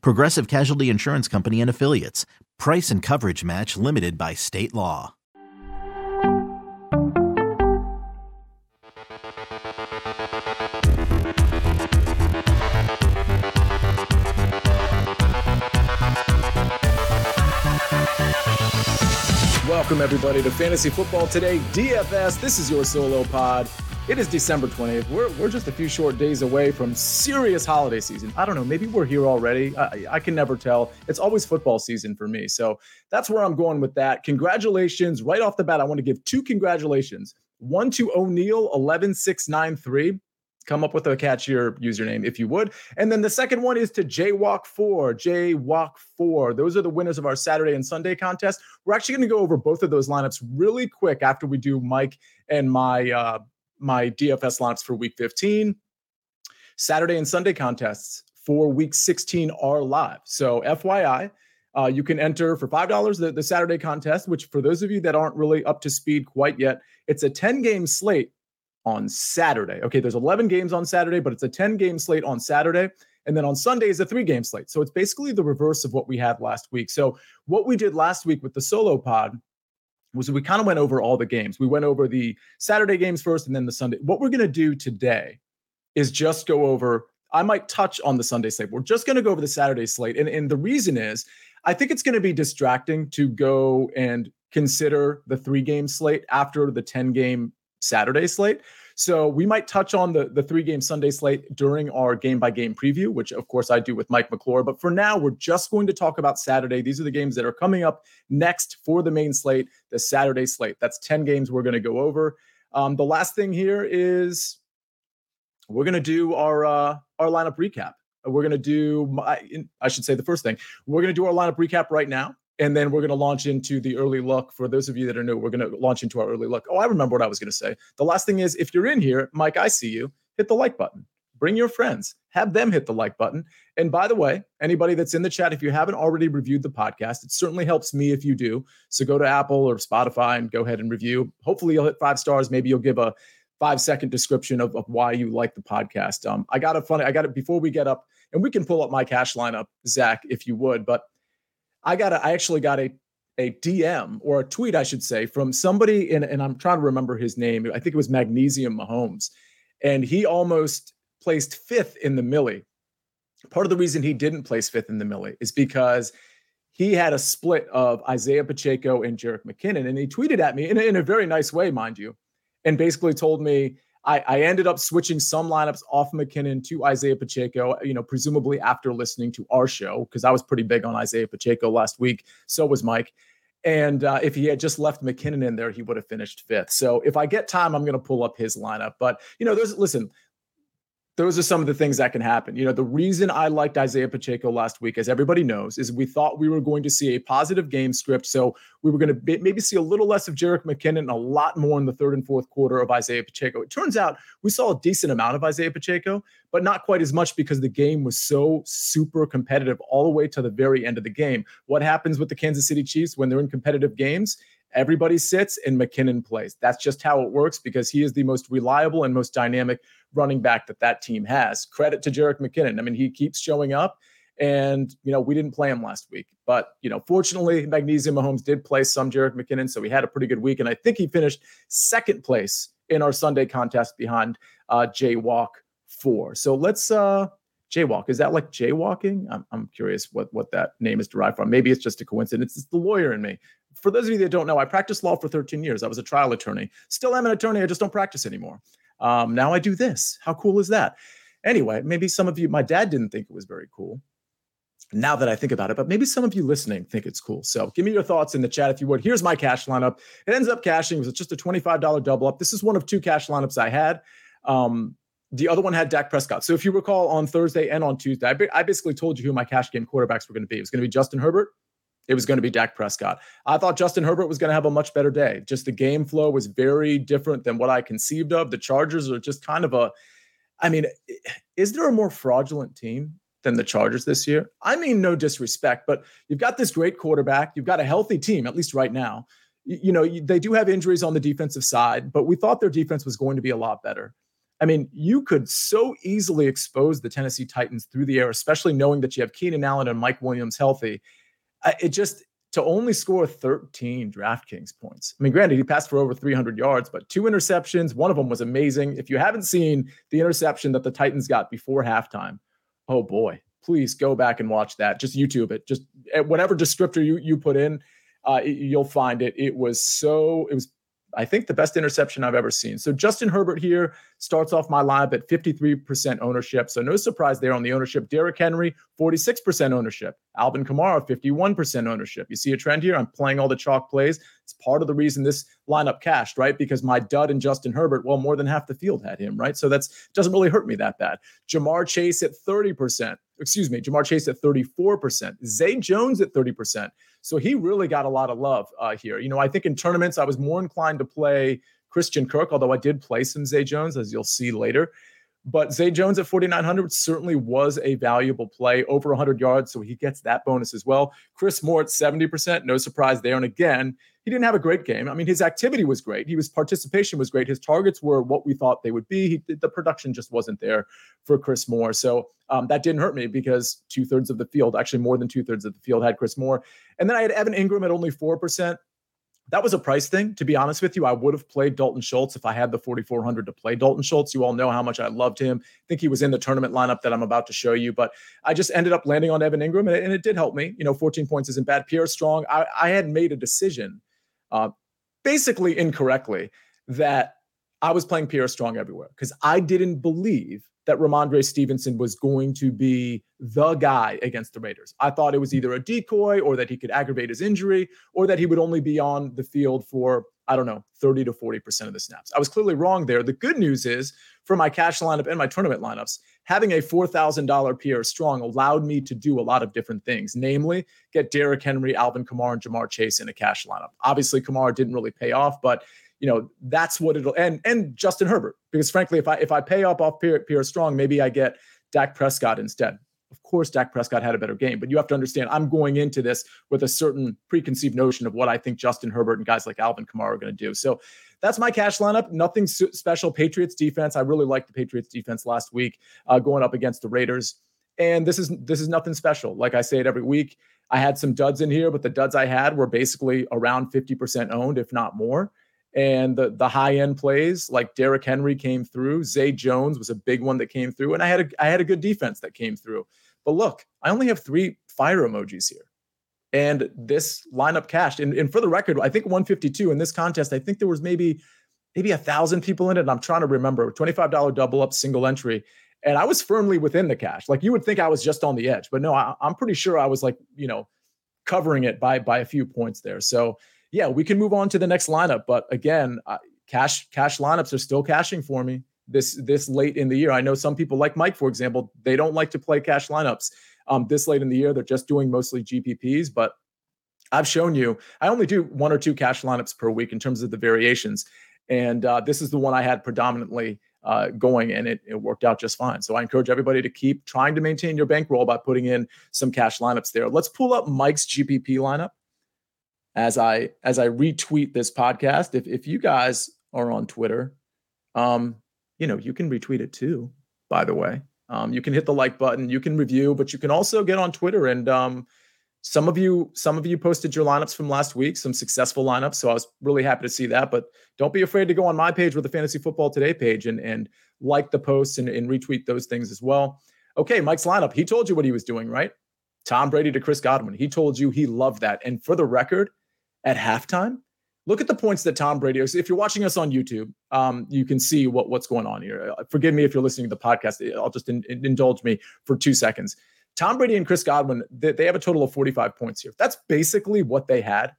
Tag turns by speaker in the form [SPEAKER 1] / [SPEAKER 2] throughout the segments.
[SPEAKER 1] Progressive Casualty Insurance Company and Affiliates. Price and coverage match limited by state law.
[SPEAKER 2] Welcome, everybody, to Fantasy Football Today DFS. This is your solo pod. It is December 20th. We're, we're just a few short days away from serious holiday season. I don't know. Maybe we're here already. I, I can never tell. It's always football season for me. So that's where I'm going with that. Congratulations. Right off the bat, I want to give two congratulations. One to O'Neill, 11693 come up with a catchier username if you would. And then the second one is to Jaywalk4, Jaywalk4. Those are the winners of our Saturday and Sunday contest. We're actually going to go over both of those lineups really quick after we do Mike and my uh, my DFS lineups for week 15. Saturday and Sunday contests for week 16 are live. So FYI, uh, you can enter for $5 the, the Saturday contest, which for those of you that aren't really up to speed quite yet, it's a 10 game slate on Saturday. Okay, there's 11 games on Saturday, but it's a 10 game slate on Saturday. And then on Sunday is a three game slate. So it's basically the reverse of what we had last week. So, what we did last week with the solo pod was we kind of went over all the games. We went over the Saturday games first and then the Sunday. What we're going to do today is just go over, I might touch on the Sunday slate. We're just going to go over the Saturday slate. And, and the reason is, I think it's going to be distracting to go and consider the three game slate after the 10 game Saturday slate. So we might touch on the, the three game Sunday slate during our game by game preview, which of course I do with Mike McClure. But for now, we're just going to talk about Saturday. These are the games that are coming up next for the main slate, the Saturday slate. That's 10 games we're going to go over. Um, the last thing here is we're going to do our uh, our lineup recap. We're going to do, my, I should say, the first thing we're going to do our lineup recap right now and then we're going to launch into the early look. For those of you that are new, we're going to launch into our early look. Oh, I remember what I was going to say. The last thing is if you're in here, Mike, I see you, hit the like button. Bring your friends, have them hit the like button. And by the way, anybody that's in the chat, if you haven't already reviewed the podcast, it certainly helps me if you do. So go to Apple or Spotify and go ahead and review. Hopefully, you'll hit five stars. Maybe you'll give a five second description of, of why you like the podcast. Um, I got a funny, I got it before we get up, and we can pull up my cash lineup, Zach, if you would. But I got a, I actually got a a DM or a tweet, I should say, from somebody in, and I'm trying to remember his name. I think it was Magnesium Mahomes, and he almost placed fifth in the Milly. Part of the reason he didn't place fifth in the Milly is because he had a split of Isaiah Pacheco and Jerick McKinnon, and he tweeted at me in, in a very nice way, mind you, and basically told me I, I ended up switching some lineups off McKinnon to Isaiah Pacheco, you know, presumably after listening to our show, because I was pretty big on Isaiah Pacheco last week. So was Mike. And uh, if he had just left McKinnon in there, he would have finished fifth. So if I get time, I'm going to pull up his lineup. But, you know, there's, listen, those are some of the things that can happen. You know, the reason I liked Isaiah Pacheco last week, as everybody knows, is we thought we were going to see a positive game script. So we were going to maybe see a little less of Jerick McKinnon and a lot more in the third and fourth quarter of Isaiah Pacheco. It turns out we saw a decent amount of Isaiah Pacheco, but not quite as much because the game was so super competitive all the way to the very end of the game. What happens with the Kansas City Chiefs when they're in competitive games? Everybody sits and McKinnon plays. That's just how it works because he is the most reliable and most dynamic running back that that team has. Credit to Jerick McKinnon. I mean, he keeps showing up. And, you know, we didn't play him last week. But, you know, fortunately, Magnesium Mahomes did play some Jerick McKinnon. So he had a pretty good week. And I think he finished second place in our Sunday contest behind uh, Jay Walk 4. So let's uh, Jaywalk. Is that like jaywalking? I'm, I'm curious what, what that name is derived from. Maybe it's just a coincidence. It's the lawyer in me. For those of you that don't know, I practiced law for 13 years. I was a trial attorney. Still am an attorney. I just don't practice anymore. Um, now I do this. How cool is that? Anyway, maybe some of you, my dad didn't think it was very cool. Now that I think about it, but maybe some of you listening think it's cool. So give me your thoughts in the chat if you would. Here's my cash lineup. It ends up cashing. It was just a $25 double up. This is one of two cash lineups I had. Um, the other one had Dak Prescott. So if you recall on Thursday and on Tuesday, I, I basically told you who my cash game quarterbacks were going to be. It was going to be Justin Herbert. It was going to be Dak Prescott. I thought Justin Herbert was going to have a much better day. Just the game flow was very different than what I conceived of. The Chargers are just kind of a, I mean, is there a more fraudulent team than the Chargers this year? I mean, no disrespect, but you've got this great quarterback. You've got a healthy team, at least right now. You, you know, they do have injuries on the defensive side, but we thought their defense was going to be a lot better. I mean, you could so easily expose the Tennessee Titans through the air, especially knowing that you have Keenan Allen and Mike Williams healthy. It just to only score 13 DraftKings points. I mean, granted, he passed for over 300 yards, but two interceptions. One of them was amazing. If you haven't seen the interception that the Titans got before halftime, oh boy, please go back and watch that. Just YouTube it. Just eh, whatever descriptor you you put in, uh, you'll find it. It was so. It was I think the best interception I've ever seen. So Justin Herbert here starts off my lineup at 53% ownership. So no surprise there on the ownership. Derrick Henry, 46% ownership. Alvin Kamara, 51% ownership. You see a trend here? I'm playing all the chalk plays. It's part of the reason this lineup cashed, right? Because my dud and Justin Herbert, well, more than half the field had him, right? So that's doesn't really hurt me that bad. Ja'Marr Chase at 30%. Excuse me, Ja'Marr Chase at 34%. Zay Jones at 30%. So he really got a lot of love uh, here. You know, I think in tournaments, I was more inclined to play Christian Kirk, although I did play some Zay Jones, as you'll see later. But Zay Jones at 4,900 certainly was a valuable play, over 100 yards. So he gets that bonus as well. Chris Moore at 70%, no surprise there. And again, he didn't have a great game. I mean, his activity was great. He was participation was great. His targets were what we thought they would be. He, the production just wasn't there for Chris Moore. So um, that didn't hurt me because two thirds of the field, actually more than two thirds of the field, had Chris Moore. And then I had Evan Engram at only 4% that was a price thing. To be honest with you, I would have played Dalton Schultz if I had the 4,400 to play Dalton Schultz. You all know how much I loved him. I think he was in the tournament lineup that I'm about to show you, but I just ended up landing on Evan Engram, and it, and it did help me. You know, 14 points isn't bad. Pierre Strong, I, I had made a decision, uh, basically incorrectly, that I was playing Pierre Strong everywhere because I didn't believe that Rhamondre Stevenson was going to be the guy against the Raiders. I thought it was either a decoy or that he could aggravate his injury or that he would only be on the field for, I don't know, 30 to 40% of the snaps. I was clearly wrong there. The good news is for my cash lineup and my tournament lineups, having a $4,000 Pierre Strong allowed me to do a lot of different things, namely get Derrick Henry, Alvin Kamara, and Ja'Marr Chase in a cash lineup. Obviously, Kamara didn't really pay off, but you know that's what it'll and and Justin Herbert because frankly if I if I pay up off Pierre, Pierre Strong maybe I get Dak Prescott instead. Of course, Dak Prescott had a better game, but you have to understand I'm going into this with a certain preconceived notion of what I think Justin Herbert and guys like Alvin Kamara are going to do. So that's my cash lineup. Nothing special. Patriots defense. I really liked the Patriots defense last week, uh, going up against the Raiders. And this is this is nothing special. Like I say it every week. I had some duds in here, but the duds I had were basically around 50% owned, if not more and the the high end plays like Derrick Henry came through. Zay Jones was a big one that came through, and I had a I had a good defense that came through. But look, I only have three fire emojis here, and this lineup cashed. And, and for the record, I think 152 in this contest. I think there was maybe maybe a thousand people in it. And I'm trying to remember twenty five dollar double up single entry. And I was firmly within the cash. Like you would think I was just on the edge, but no, I, I'm pretty sure I was like, you know, covering it by by a few points there. So yeah, we can move on to the next lineup. But again, uh, cash cash lineups are still cashing for me this this late in the year. I know some people like Mike, for example, they don't like to play cash lineups um, this late in the year. They're just doing mostly GPPs, but I've shown you I only do one or two cash lineups per week in terms of the variations, and uh, this is the one I had predominantly uh, going, and it, it worked out just fine. So I encourage everybody to keep trying to maintain your bankroll by putting in some cash lineups there. Let's pull up Mike's GPP lineup as I as I retweet this podcast. If if you guys are on Twitter, um, you know, you can retweet it too, by the way. Um, you can hit the like button, you can review, but you can also get on Twitter and um, some of you some of you posted your lineups from last week, some successful lineups. So I was really happy to see that. But don't be afraid to go on my page with the Fantasy Football Today page and and like the posts and, and retweet those things as well. Okay, Mike's lineup. He told you what he was doing, right? Tom Brady to Chris Godwin. He told you he loved that. And for the record, at halftime, look at the points that Tom Brady. If you're watching us on YouTube, um, you can see what, what's going on here. Uh, forgive me if you're listening to the podcast. I'll just in, indulge me for two seconds. Tom Brady and Chris Godwin, they, they have a total of 45 points here. That's basically what they had.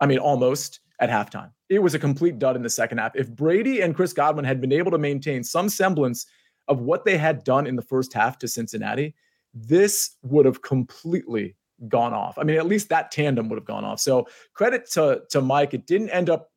[SPEAKER 2] I mean, almost at halftime. It was a complete dud in the second half. If Brady and Chris Godwin had been able to maintain some semblance of what they had done in the first half to Cincinnati, this would have completely gone off. I mean, at least that tandem would have gone off. So credit to to Mike. It didn't end up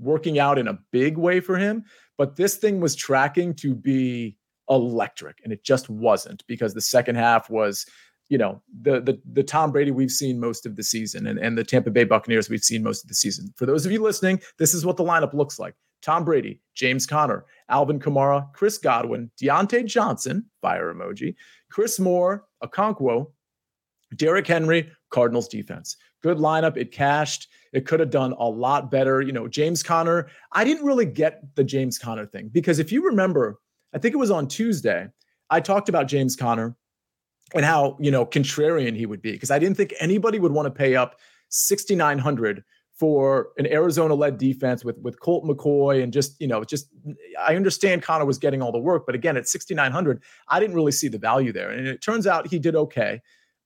[SPEAKER 2] working out in a big way for him, but this thing was tracking to be electric, and it just wasn't because the second half was, you know, the the the Tom Brady we've seen most of the season, and and the Tampa Bay Buccaneers we've seen most of the season. For those of you listening, this is what the lineup looks like. Tom Brady, James Conner, Alvin Kamara, Chris Godwin, Diontae Johnson, fire emoji, Chris Moore, Okonkwo, Derrick Henry, Cardinals defense. Good lineup. It cashed. It could have done a lot better. You know, James Conner, I didn't really get the James Conner thing because if you remember, I think it was on Tuesday, I talked about James Conner and how, you know, contrarian he would be because I didn't think anybody would want to pay up 6900 for an Arizona-led defense with with Colt McCoy and just you know just I understand Conner was getting all the work, but again at 6,900, I didn't really see the value there, and it turns out he did okay,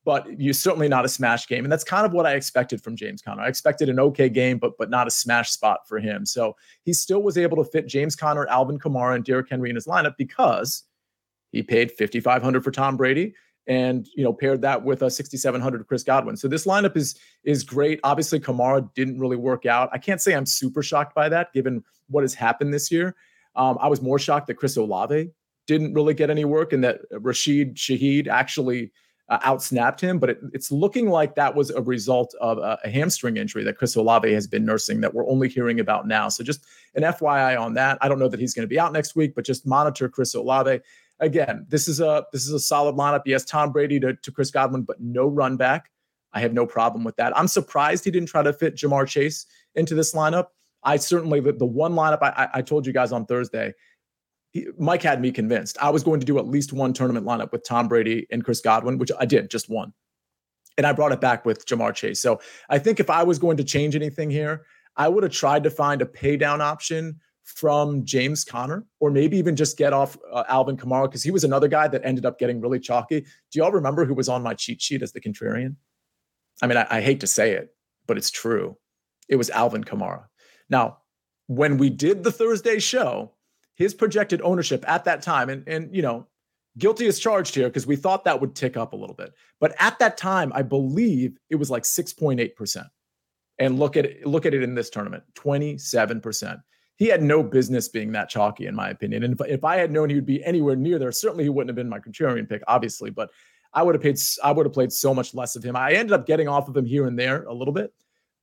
[SPEAKER 2] but you're certainly not a smash game, and that's kind of what I expected from James Conner. I expected an okay game, but but not a smash spot for him. So he still was able to fit James Conner, Alvin Kamara, and Derrick Henry in his lineup because he paid 5,500 for Tom Brady and you know paired that with a 6700 Chris Godwin. So this lineup is is great. Obviously Kamara didn't really work out. I can't say I'm super shocked by that given what has happened this year. Um, I was more shocked that Chris Olave didn't really get any work and that Rashid Shaheed actually uh, outsnapped him. But it, it's looking like that was a result of a, a, hamstring injury that Chris Olave has been nursing that we're only hearing about now. So just an FYI on that. I don't know that he's going to be out next week, but just monitor Chris Olave again, this is a this is a solid lineup. Yes, Tom Brady to, to Chris Godwin, but no run back. I have no problem with that. I'm surprised he didn't try to fit Ja'Marr Chase into this lineup. I certainly the, the one lineup I, I told you guys on Thursday. He, Mike had me convinced. I was going to do at least one tournament lineup with Tom Brady and Chris Godwin, which I did, just one. And I brought it back with Ja'Marr Chase. So I think if I was going to change anything here, I would have tried to find a pay down option from James Conner, or maybe even just get off uh, Alvin Kamara because he was another guy that ended up getting really chalky. Do y'all remember who was on my cheat sheet as the contrarian? I mean, I, I hate to say it, but it's true. It was Alvin Kamara. Now, when we did the Thursday show, his projected ownership at that time, and and you know, guilty as charged here because we thought that would tick up a little bit, but at that time, I believe it was like six point eight percent. And look at it, look at it in this tournament, twenty seven percent he had no business being that chalky, in my opinion. And if, if I had known he would be anywhere near there, certainly he wouldn't have been my contrarian pick, obviously. But I would have paid, I would have played so much less of him. I ended up getting off of him here and there a little bit.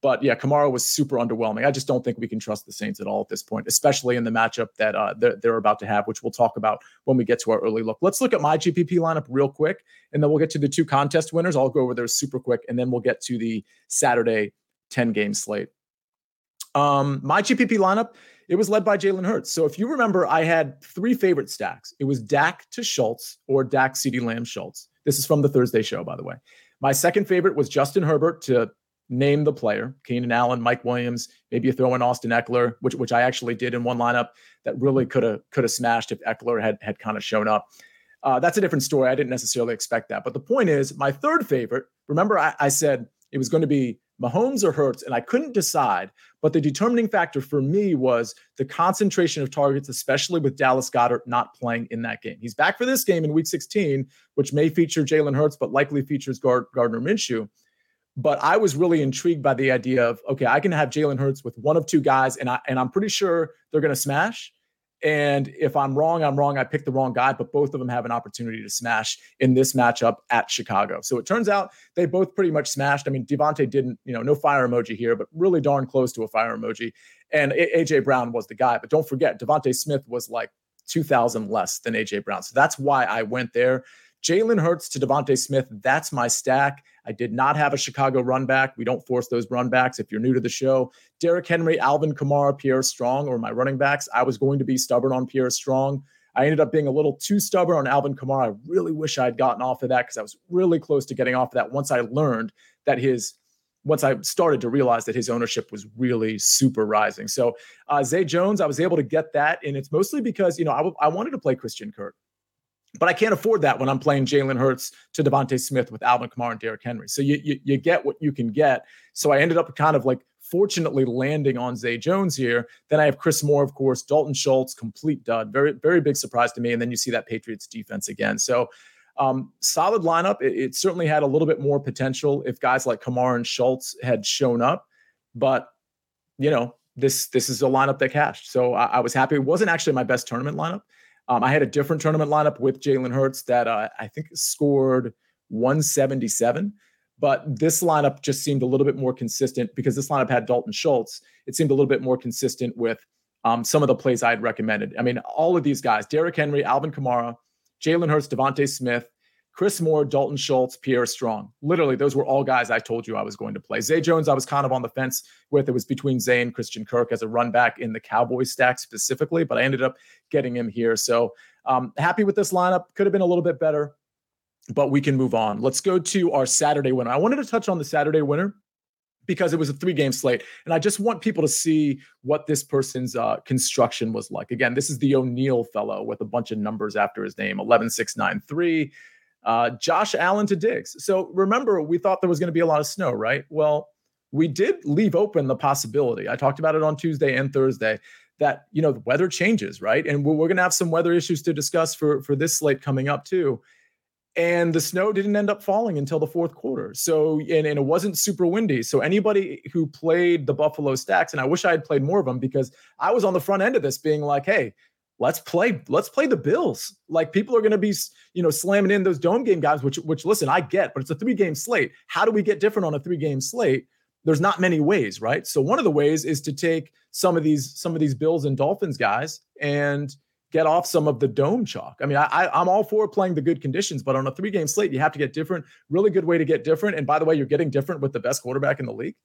[SPEAKER 2] But yeah, Kamara was super underwhelming. I just don't think we can trust the Saints at all at this point, especially in the matchup that uh, they're, they're about to have, which we'll talk about when we get to our early look. Let's look at my GPP lineup real quick, and then we'll get to the two contest winners. I'll go over those super quick, and then we'll get to the Saturday 10 game slate. Um, my GPP lineup it was led by Jalen Hurts. So if you remember, I had three favorite stacks. It was Dak to Schultz or Dak CeeDee Lamb Schultz. This is from the Thursday show, by the way. My second favorite was Justin Herbert to name the player, Keenan Allen, Mike Williams, maybe you throw in Austin Ekeler, which which I actually did in one lineup that really could have could have smashed if Ekeler had had kind of shown up. Uh, that's a different story. I didn't necessarily expect that. But the point is, my third favorite, remember I, I said it was going to be Mahomes or Hurts, and I couldn't decide. But the determining factor for me was the concentration of targets, especially with Dallas Goedert not playing in that game. He's back for this game in Week 16, which may feature Jalen Hurts, but likely features Gard- Gardner Minshew. But I was really intrigued by the idea of okay, I can have Jalen Hurts with one of two guys, and I and I'm pretty sure they're going to smash. And if I'm wrong, I'm wrong. I picked the wrong guy, but both of them have an opportunity to smash in this matchup at Chicago. So it turns out they both pretty much smashed. I mean, DeVonta didn't, you know, no fire emoji here, but really darn close to a fire emoji. And AJ Brown was the guy. But don't forget, DeVonta Smith was like 2,000 less than AJ Brown. So that's why I went there. Jalen Hurts to DeVonta Smith. That's my stack. I did not have a Chicago run back. We don't force those run backs. If you're new to the show, Derrick Henry, Alvin Kamara, Pierre Strong, or my running backs. I was going to be stubborn on Pierre Strong. I ended up being a little too stubborn on Alvin Kamara. I really wish I had gotten off of that because I was really close to getting off of that once I learned that his once I started to realize that his ownership was really super rising. So uh, Zay Jones, I was able to get that, and it's mostly because you know I, w- I wanted to play Christian Kirk. But I can't afford that when I'm playing Jalen Hurts to DeVonta Smith with Alvin Kamara and Derrick Henry. So you, you, you get what you can get. So I ended up kind of like fortunately landing on Zay Jones here. Then I have Chris Moore, of course, Dalton Schultz, complete dud. Very, very big surprise to me. And then you see that Patriots defense again. So um, solid lineup. It, it, certainly had a little bit more potential if guys like Kamara and Schultz had shown up. But, you know, this this is a lineup that cashed. So I, I was happy. It wasn't actually my best tournament lineup. Um, I had a different tournament lineup with Jalen Hurts that uh, I think scored 177. But this lineup just seemed a little bit more consistent because this lineup had Dalton Schultz. It seemed a little bit more consistent with um, some of the plays I had recommended. I mean, all of these guys Derrick Henry, Alvin Kamara, Jalen Hurts, DeVonta Smith, Chris Moore, Dalton Schultz, Pierre Strong. Literally, those were all guys I told you I was going to play. Zay Jones, I was kind of on the fence with. It was between Zay and Christian Kirk as a run back in the Cowboys stack specifically, but I ended up getting him here. So um, happy with this lineup. Could have been a little bit better, but we can move on. Let's go to our Saturday winner. I wanted to touch on the Saturday winner because it was a three game slate. And I just want people to see what this person's uh, construction was like. Again, this is the O'Neill fellow with a bunch of numbers after his name 11693. Uh, Josh Allen to Diggs. So remember, we thought there was going to be a lot of snow, right? Well, we did leave open the possibility. I talked about it on Tuesday and Thursday that you know the weather changes, right? And we're, we're going to have some weather issues to discuss for for this slate coming up too. And the snow didn't end up falling until the fourth quarter. So, and, and it wasn't super windy. So, anybody who played the Buffalo Stacks, and I wish I had played more of them because I was on the front end of this being like, hey, let's play let's play the bills. Like people are going to be you know slamming in those dome game guys which which listen i get but it's a three game slate. How do we get different on a three game slate? There's not many ways right? So one of the ways is to take some of these some of these bills and dolphins guys and get off some of the dome chalk. I mean i, I i'm all for playing the good conditions but on a three game slate you have to get different really good way to get different. And by the way you're getting different with the best quarterback in the league?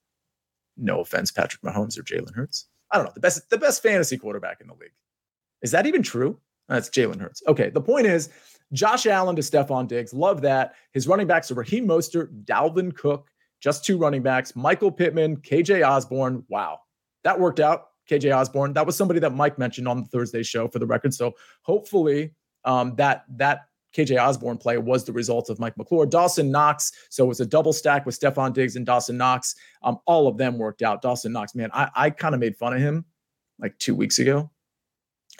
[SPEAKER 2] No offense patrick mahomes or jalen hurts. I don't know the best the best fantasy quarterback in the league is that even true? That's Jalen Hurts. Okay. The point is, Josh Allen to Stefon Diggs. Love that. His running backs are Raheem Mostert, Dalvin Cook, just two running backs, Michael Pittman, KJ Osborn. Wow. That worked out. KJ Osborn. That was somebody that Mike mentioned on the Thursday show for the record. So hopefully um, that that KJ Osborn play was the result of Mike McClure. Dawson Knox. So it was a double stack with Stefon Diggs and Dawson Knox. Um, all of them worked out. Dawson Knox, man, I, I kind of made fun of him like two weeks ago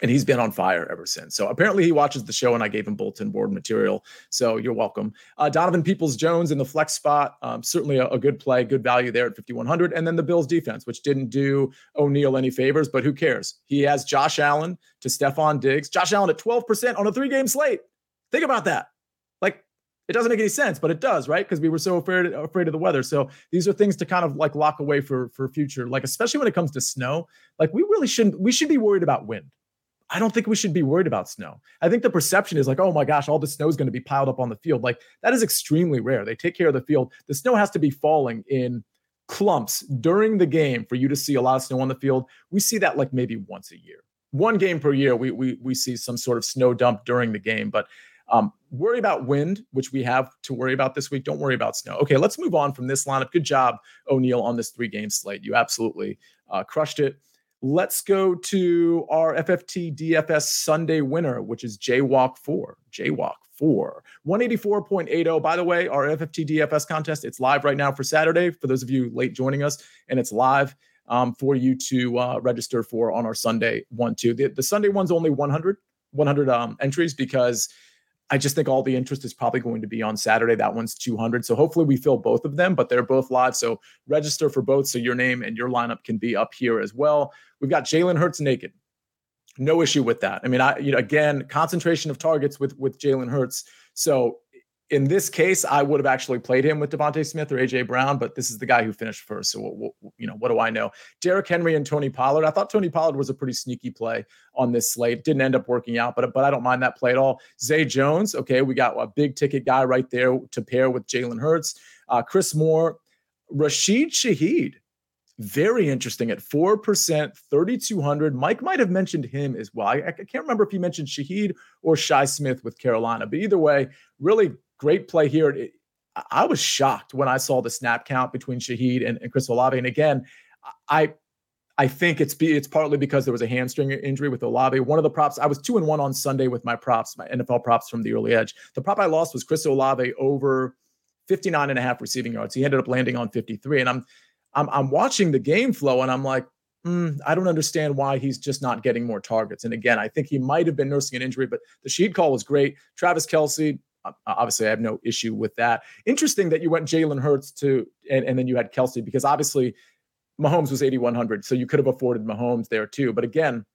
[SPEAKER 2] and he's been on fire ever since. So apparently he watches the show, and I gave him bulletin board material. So you're welcome. Uh, Donovan Peoples Jones in the flex spot, um, certainly a, a, good play, good value there at 5100. And then the Bills defense, which didn't do O'Neill any favors, but who cares? He has Josh Allen to Stefon Diggs. Josh Allen at 12% on a three game slate. Think about that. Like it doesn't make any sense, but it does, right? Because we were so afraid afraid of the weather. So these are things to kind of like lock away for for future, like especially when it comes to snow. Like we really shouldn't. We should be worried about wind I don't think we should be worried about snow. I think the perception is like, oh my gosh, all the snow is going to be piled up on the field. Like that is extremely rare. They take care of the field. The snow has to be falling in clumps during the game for you to see a lot of snow on the field. We see that like maybe once a year. One game per year, we we we see some sort of snow dump during the game. But um, worry about wind, which we have to worry about this week. Don't worry about snow. Okay, let's move on from this lineup. Good job, O'Neill, on this three game slate. You absolutely uh, crushed it. Let's go to our FFT DFS Sunday winner, which is Jaywalk 4. Jaywalk 4. 184.80. By the way, our FFT DFS contest, it's live right now for Saturday. For those of you late joining us, and it's live um, for you to uh, register for on our Sunday one, too. The, the Sunday one's only 100, 100 um, entries because – I just think all the interest is probably going to be on Saturday. That one's 200. So hopefully we fill both of them, but they're both live. So register for both so your name and your lineup can be up here as well. We've got Jalen Hurts naked. No issue with that. I mean, I you know again concentration of targets with with Jalen Hurts. So in this case, I would have actually played him with DeVonta Smith or AJ Brown, but this is the guy who finished first. So, what, what, you know, what do I know? Derrick Henry and Tony Pollard. I thought Tony Pollard was a pretty sneaky play on this slate. Didn't end up working out, but but I don't mind that play at all. Zay Jones. Okay, we got a big ticket guy right there to pair with Jalen Hurts. Uh, Chris Moore, Rashid Shaheed very interesting at 4%, 3,200. Mike might have mentioned him as well. I, I, can't remember if he mentioned Shaheed or Shi Smith with Carolina, but either way, really great play here. It, I was shocked when I saw the snap count between Shaheed and, and Chris Olave. And again, I I think it's be, it's partly because there was a hamstring injury with Olave. One of the props I was two and one on Sunday with my props, my NFL props from the early edge. The prop I lost was Chris Olave over 59 and a half receiving yards. He ended up landing on 53. And I'm I'm I'm watching the game flow and I'm like, mm, I don't understand why he's just not getting more targets. And again, I think he might have been nursing an injury, but the sheet call was great. Travis Kelce, Uh, obviously, I have no issue with that. Interesting that you went Jalen Hurts to, and, and then you had Kelce because obviously Mahomes was 8,100. So you could have afforded Mahomes there too. But again,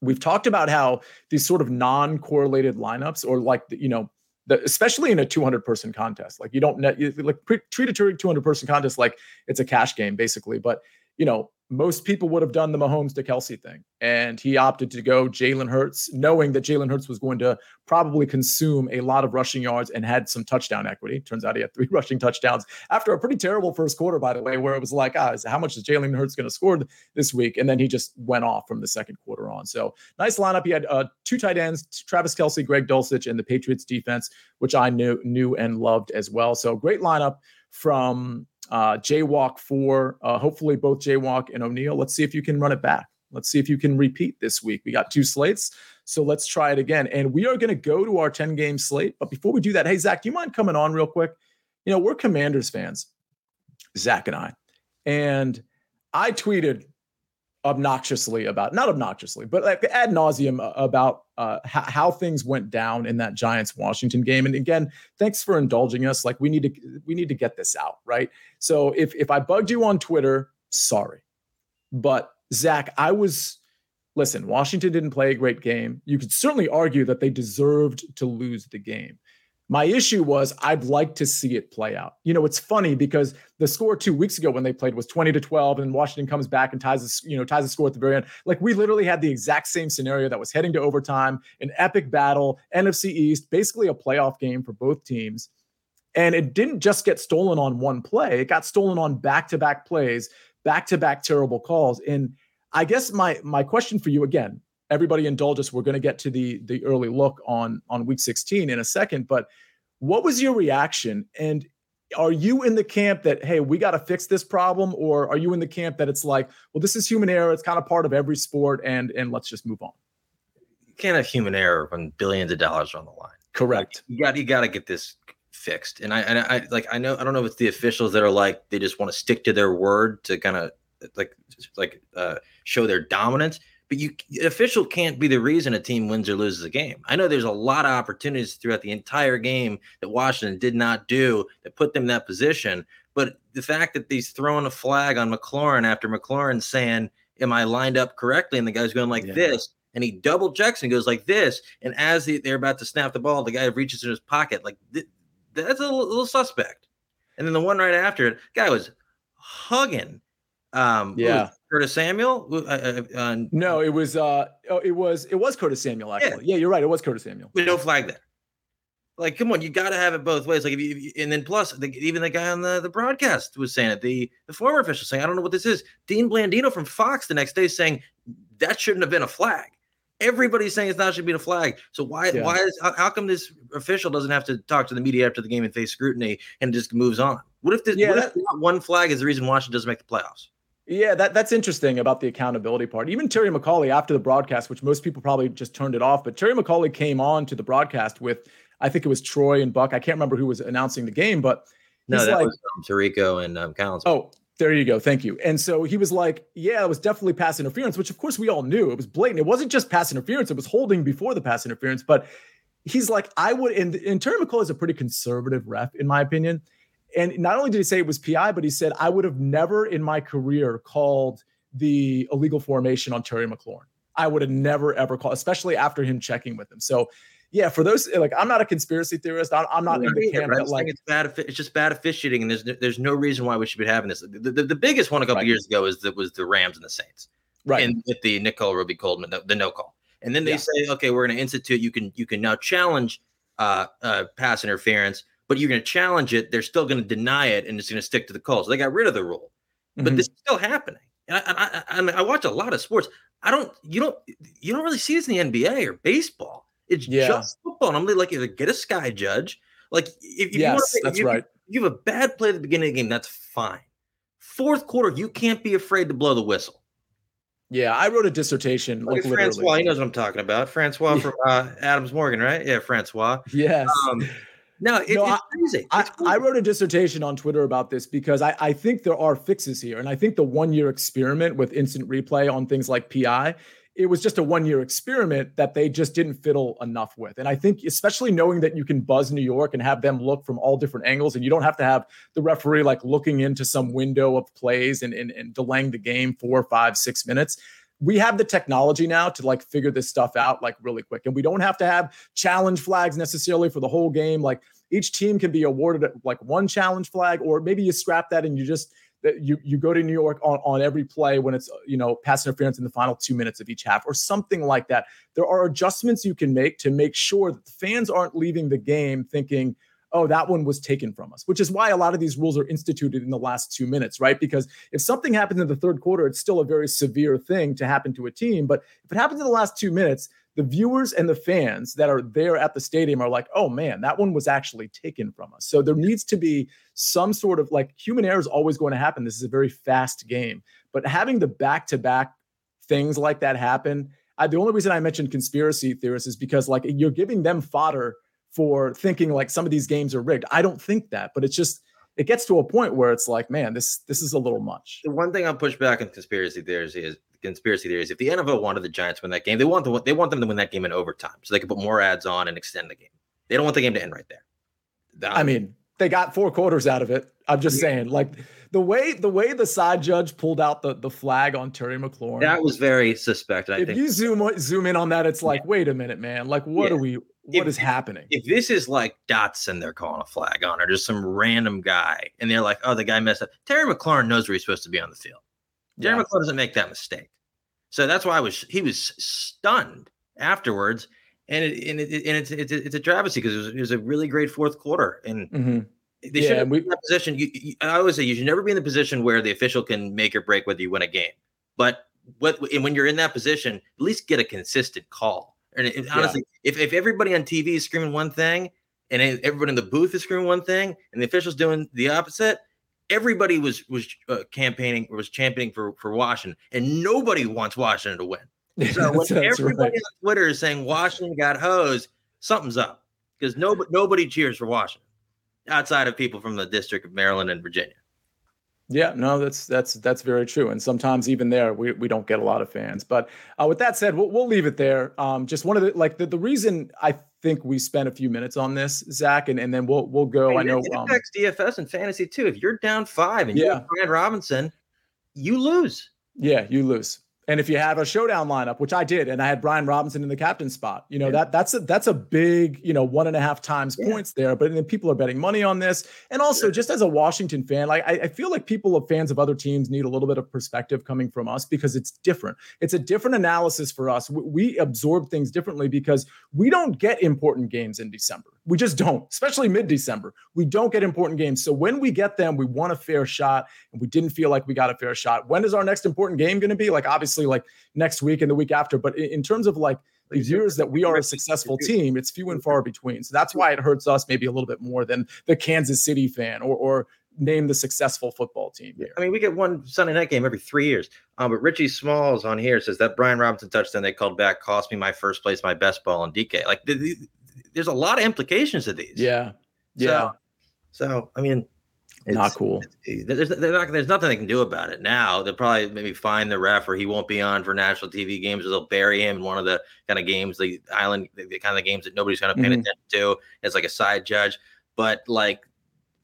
[SPEAKER 2] we've talked about how these sort of non correlated lineups or like, you know, the, especially in a 200 person contest, like you don't you, like treat a 200 person contest like it's a cash game basically. But, you know, most people would have done the Mahomes to Kelce thing. And he opted to go Jalen Hurts, knowing that Jalen Hurts was going to probably consume a lot of rushing yards and had some touchdown equity. Turns out he had three rushing touchdowns after a pretty terrible first quarter, by the way, where it was like, ah, how much is Jalen Hurts going to score this week? And then he just went off from the second quarter on. So nice lineup. He had uh, two tight ends, Travis Kelce, Greg Dulcich, and the Patriots defense, which I knew knew and loved as well. So great lineup from uh, Jaywalk for uh, hopefully both Jaywalk and O'Neill. Let's see if you can run it back. Let's see if you can repeat this week. We got two slates, so let's try it again. And we are going to go to our 10 game slate. But before we do that, hey, Zach, do you mind coming on real quick? You know, we're Commanders fans, Zach and I. And I tweeted obnoxiously about not obnoxiously but like ad nauseum uh, about uh, how, how things went down in that giants washington game. And again thanks for indulging us. Like we need to we need to get this out right? So if if i bugged you on twitter sorry. But zach i was listen washington didn't play a great game. You could certainly argue that they deserved to lose the game my issue was I'd like to see it play out. You know, it's funny because the score two weeks ago when they played was 20 to 12, and Washington comes back and ties the, you know, ties the score at the very end. Like we literally had the exact same scenario that was heading to overtime, an epic battle, NFC East, basically a playoff game for both teams. And it didn't just get stolen on one play, it got stolen on back-to-back plays, back-to-back terrible calls. And I guess my my question for you again, everybody indulge us. We're going to get to the the early look on on week 16 in a second, but what was your reaction? And are you in the camp that hey, we got to fix this problem, or are you in the camp that it's like, well, this is human error. It's kind of part of every sport, and and let's just move on.
[SPEAKER 3] You can't have human error when billions of dollars are on the line.
[SPEAKER 2] Correct.
[SPEAKER 3] You got you got to get this fixed. And I and I like I know I don't know if it's the officials that are like they just want to stick to their word to kind of like like uh, show their dominance but you official can't be the reason a team wins or loses a game. I know there's a lot of opportunities throughout the entire game that Washington did not do that put them in that position. But the fact that he's throwing a flag on McLaurin after McLaurin saying, Am I lined up correctly? And the guy's going like yeah. this, and he double checks and goes like this. And as they're about to snap the ball, the guy reaches in his pocket. Like th- that's a little, little suspect. And then the one right after it, guy was hugging um,
[SPEAKER 2] yeah,
[SPEAKER 3] Curtis Samuel. Uh,
[SPEAKER 2] uh, uh, no, it was uh, oh, it was it was Curtis Samuel actually. Yeah. yeah, you're right. It was Curtis Samuel.
[SPEAKER 3] We don't flag that. Like, come on, you got to have it both ways. Like, if you, if you and then plus, the, even the guy on the, the broadcast was saying it. The the former official saying, I don't know what this is. Dean Blandino from Fox the next day saying that shouldn't have been a flag. Everybody's saying it's not should be a flag. So why yeah. why is how, how, come this official doesn't have to talk to the media after the game and face scrutiny and just moves on? What if this, yeah, what that, if one flag is the reason Washington doesn't make the playoffs?
[SPEAKER 2] Yeah, that, that's interesting about the accountability part. Even Terry McAulay after the broadcast, which most people probably just turned it off, but Terry McAulay came on to the broadcast with, I think it was Troy and Buck. I can't remember who was announcing the game, but
[SPEAKER 3] no, that like, was um, Tirico and um, Collins.
[SPEAKER 2] Oh, there you go. Thank you. And so he was like, yeah, it was definitely pass interference, which of course we all knew. It was blatant. It wasn't just pass interference, it was holding before the pass interference. But he's like, I would, and, and Terry McAulay is a pretty conservative ref, in my opinion. And not only did he say it was PI, but he said, I would have never in my career called the illegal formation on Terry McLaurin. I would have never ever called, especially after him checking with him. So, yeah, for those like, I'm not a conspiracy theorist. I'm, I'm not in the camp that like
[SPEAKER 3] it's bad. It's just bad officiating, and there's there's no reason why we should be having this. The, the, the biggest one a couple right. years ago is that was the Rams and the Saints,
[SPEAKER 2] right?
[SPEAKER 3] And with the Nickell Robey-Coleman, the, the no call, and then they yeah. say, okay, we're going to institute. You can you can now challenge uh, uh, pass interference but you're going to challenge it, they're still going to deny it and it's going to stick to the call. So they got rid of the rule. but mm-hmm. this is still happening. And I, I, I, mean, I watch a lot of sports. I don't, you don't, you don't really see this in the NBA or baseball. It's yeah. just football. And I'm like, either get a sky judge. Like, if, if
[SPEAKER 2] yes, you want to, that's
[SPEAKER 3] you,
[SPEAKER 2] right.
[SPEAKER 3] You have a bad play at the beginning of the game, that's fine. Fourth quarter, you can't be afraid to blow the whistle.
[SPEAKER 2] Yeah, I wrote a dissertation. Like
[SPEAKER 3] Francois, he knows what I'm talking about. Francois from uh, Adams Morgan, right? Yeah, Francois.
[SPEAKER 2] Yes.
[SPEAKER 3] Um, no, it, no, it's crazy.
[SPEAKER 2] I, I, wrote a dissertation on Twitter about this because I, I think there are fixes here. And I think the one year experiment with instant replay on things like PI, it was just a one year experiment that they just didn't fiddle enough with. And I think, especially knowing that you can buzz New York and have them look from all different angles, and you don't have to have the referee like looking into some window of plays and, and, and delaying the game four, five, six minutes we have the technology now to like figure this stuff out like really quick and we don't have to have challenge flags necessarily for the whole game like each team can be awarded like one challenge flag or maybe you scrap that and you just you you go to New York on, on every play when it's you know pass interference in the final two minutes of each half or something like that. There are adjustments you can make to make sure that the fans aren't leaving the game thinking, oh, that one was taken from us, which is why a lot of these rules are instituted in the last two minutes, right? Because if something happens in the third quarter, it's still a very severe thing to happen to a team. But if it happens in the last two minutes, the viewers and the fans that are there at the stadium are like, oh man, that one was actually taken from us. So there needs to be some sort of like human error is always going to happen. This is a very fast game. But having the back to back things like that happen, I, the only reason I mentioned conspiracy theorists is because like you're giving them fodder for thinking like some of these games are rigged. I don't think that, but it's just it gets to a point where it's like, man, this this is a little much.
[SPEAKER 3] The one thing I'll push back on conspiracy theories is conspiracy theories. If the NFL wanted the Giants to win that game, they want the they want them to win that game in overtime, so they can put more ads on and extend the game. They don't want the game to end right there.
[SPEAKER 2] Um, I mean, they got four quarters out of it. I'm just yeah. saying, like the way the way the side judge pulled out the the flag on Terry McLaurin.
[SPEAKER 3] That was very suspect. I
[SPEAKER 2] if
[SPEAKER 3] think.
[SPEAKER 2] you zoom zoom in on that, it's like, yeah. wait a minute, man. Like, what yeah. are we? What if, is happening?
[SPEAKER 3] If this is like Dotson, they're calling a flag on, or just some random guy, and they're like, "Oh, the guy messed up." Terry McLaurin knows where he's supposed to be on the field. Terry yeah. McLaurin doesn't make that mistake, so that's why I was he was stunned afterwards, and it, and, it, and it's, it's it's a travesty because it was, it was a really great fourth quarter, and mm-hmm. they should have been in that position. You, you, I always say you should never be in the position where the official can make or break whether you win a game, but what and when you're in that position, at least get a consistent call and it, honestly, yeah. if, if everybody on TV is screaming one thing and everybody in the booth is screaming one thing and the officials doing the opposite, everybody was was uh, campaigning or was championing for for Washington, and nobody wants Washington to win. So when everybody right. on Twitter is saying Washington got hosed, something's up because nobody nobody cheers for Washington outside of people from the District of Maryland and Virginia.
[SPEAKER 2] Yeah, no, that's that's that's very true. And sometimes even there, we, we don't get a lot of fans. But uh, with that said, we'll, we'll leave it there. Um, just one of the like the, the reason I think we spent a few minutes on this, Zach, and, and then we'll we'll go. I, I know
[SPEAKER 3] it um, affects um, DFS and fantasy too. If you're down five and yeah. you Brian Robinson, you lose.
[SPEAKER 2] Yeah, you lose. And if you have a showdown lineup, which I did, and I had Brian Robinson in the captain spot, you know yeah. that that's a that's a big you know one and a half times yeah. points there. But then people are betting money on this, and also yeah. just as a Washington fan, like I, I, feel like people of fans of other teams need a little bit of perspective coming from us because it's different. It's a different analysis for us. We, we absorb things differently because we don't get important games in December. We just don't, especially mid December. We don't get important games. So when we get them, we want a fair shot, and we didn't feel like we got a fair shot. When is our next important game going to be? Like obviously obviously like next week and the week after. But in, terms of like the years that we are a successful team, it's few and far between. So that's why it hurts us maybe a little bit more than the Kansas City fan or or name the successful football team here.
[SPEAKER 3] I mean, we get one Sunday night game every three years. Um, but Richie Smalls on here says that Brian Robinson touchdown they called back cost me my first place, my best ball on DK. Like, the, the, there's a lot of implications to these.
[SPEAKER 2] Yeah. Yeah.
[SPEAKER 3] So, so I mean,
[SPEAKER 2] it's, not cool.
[SPEAKER 3] There's, not, there's nothing they can do about it now. They'll probably maybe find the ref, or he won't be on for national TV games, or they'll bury him in one of the kind of games, the island, the, kind of games that nobody's going to pay mm-hmm. attention to as like a side judge. But like,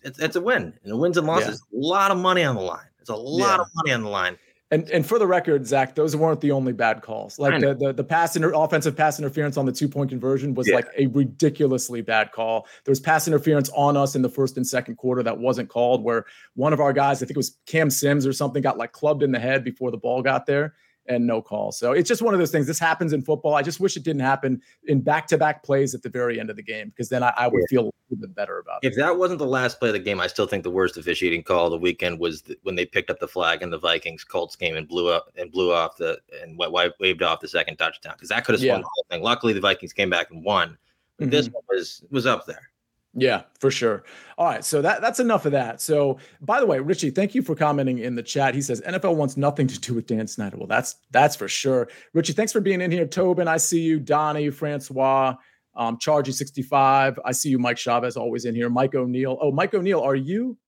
[SPEAKER 3] it's, it's a win, and the wins and losses, yeah. a lot of money on the line. It's a lot yeah. of money on the line.
[SPEAKER 2] And and for the record, Zach, those weren't the only bad calls. Like the, the the pass inter- offensive pass interference on the two point conversion was yeah. like a ridiculously bad call. There was pass interference on us in the first and second quarter that wasn't called, where one of our guys, I think it was Cam Sims or something, got like clubbed in the head before the ball got there. And no call. So it's just one of those things. This happens in football. I just wish it didn't happen in back to back plays at the very end of the game because then I, I would feel a little bit better about
[SPEAKER 3] it. If that wasn't the last play of the game, I still think the worst officiating call of the weekend was the, when they picked up the flag in the Vikings Colts game and blew up and blew off the and waved off the second touchdown because that could have swung yeah. the whole thing. Luckily, the Vikings came back and won. Mm-hmm. This one was was up there.
[SPEAKER 2] Yeah, for sure. All right, so that that's enough of that. So, by the way, Richie, thank you for commenting in the chat. He says NFL wants nothing to do with Dan Snyder. Well, that's that's for sure. Richie, thanks for being in here. Tobin, I see you. Donnie, Francois, um, Chargy sixty five. I see you. Mike Chavez always in here. Mike O'Neill. Oh, Mike O'Neill, are you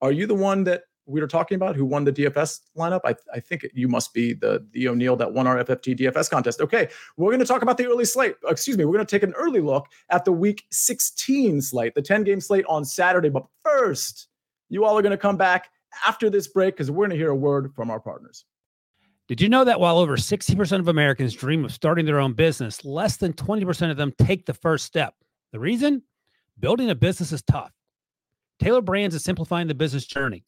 [SPEAKER 2] are you the one that we were talking about who won the DFS lineup. I, I think you must be the the O'Neill that won our FFT DFS contest. Okay, we're going to talk about the early slate. Uh, excuse me, we're going to take an early look at the Week 16 slate, the 10 game slate on Saturday. But first, you all are going to come back after this break because we're going to hear a word from our partners.
[SPEAKER 4] Did you know that while over 60% of Americans dream of starting their own business, less than 20% of them take the first step? The reason? Building a business is tough. Tailor Brands is simplifying the business journey.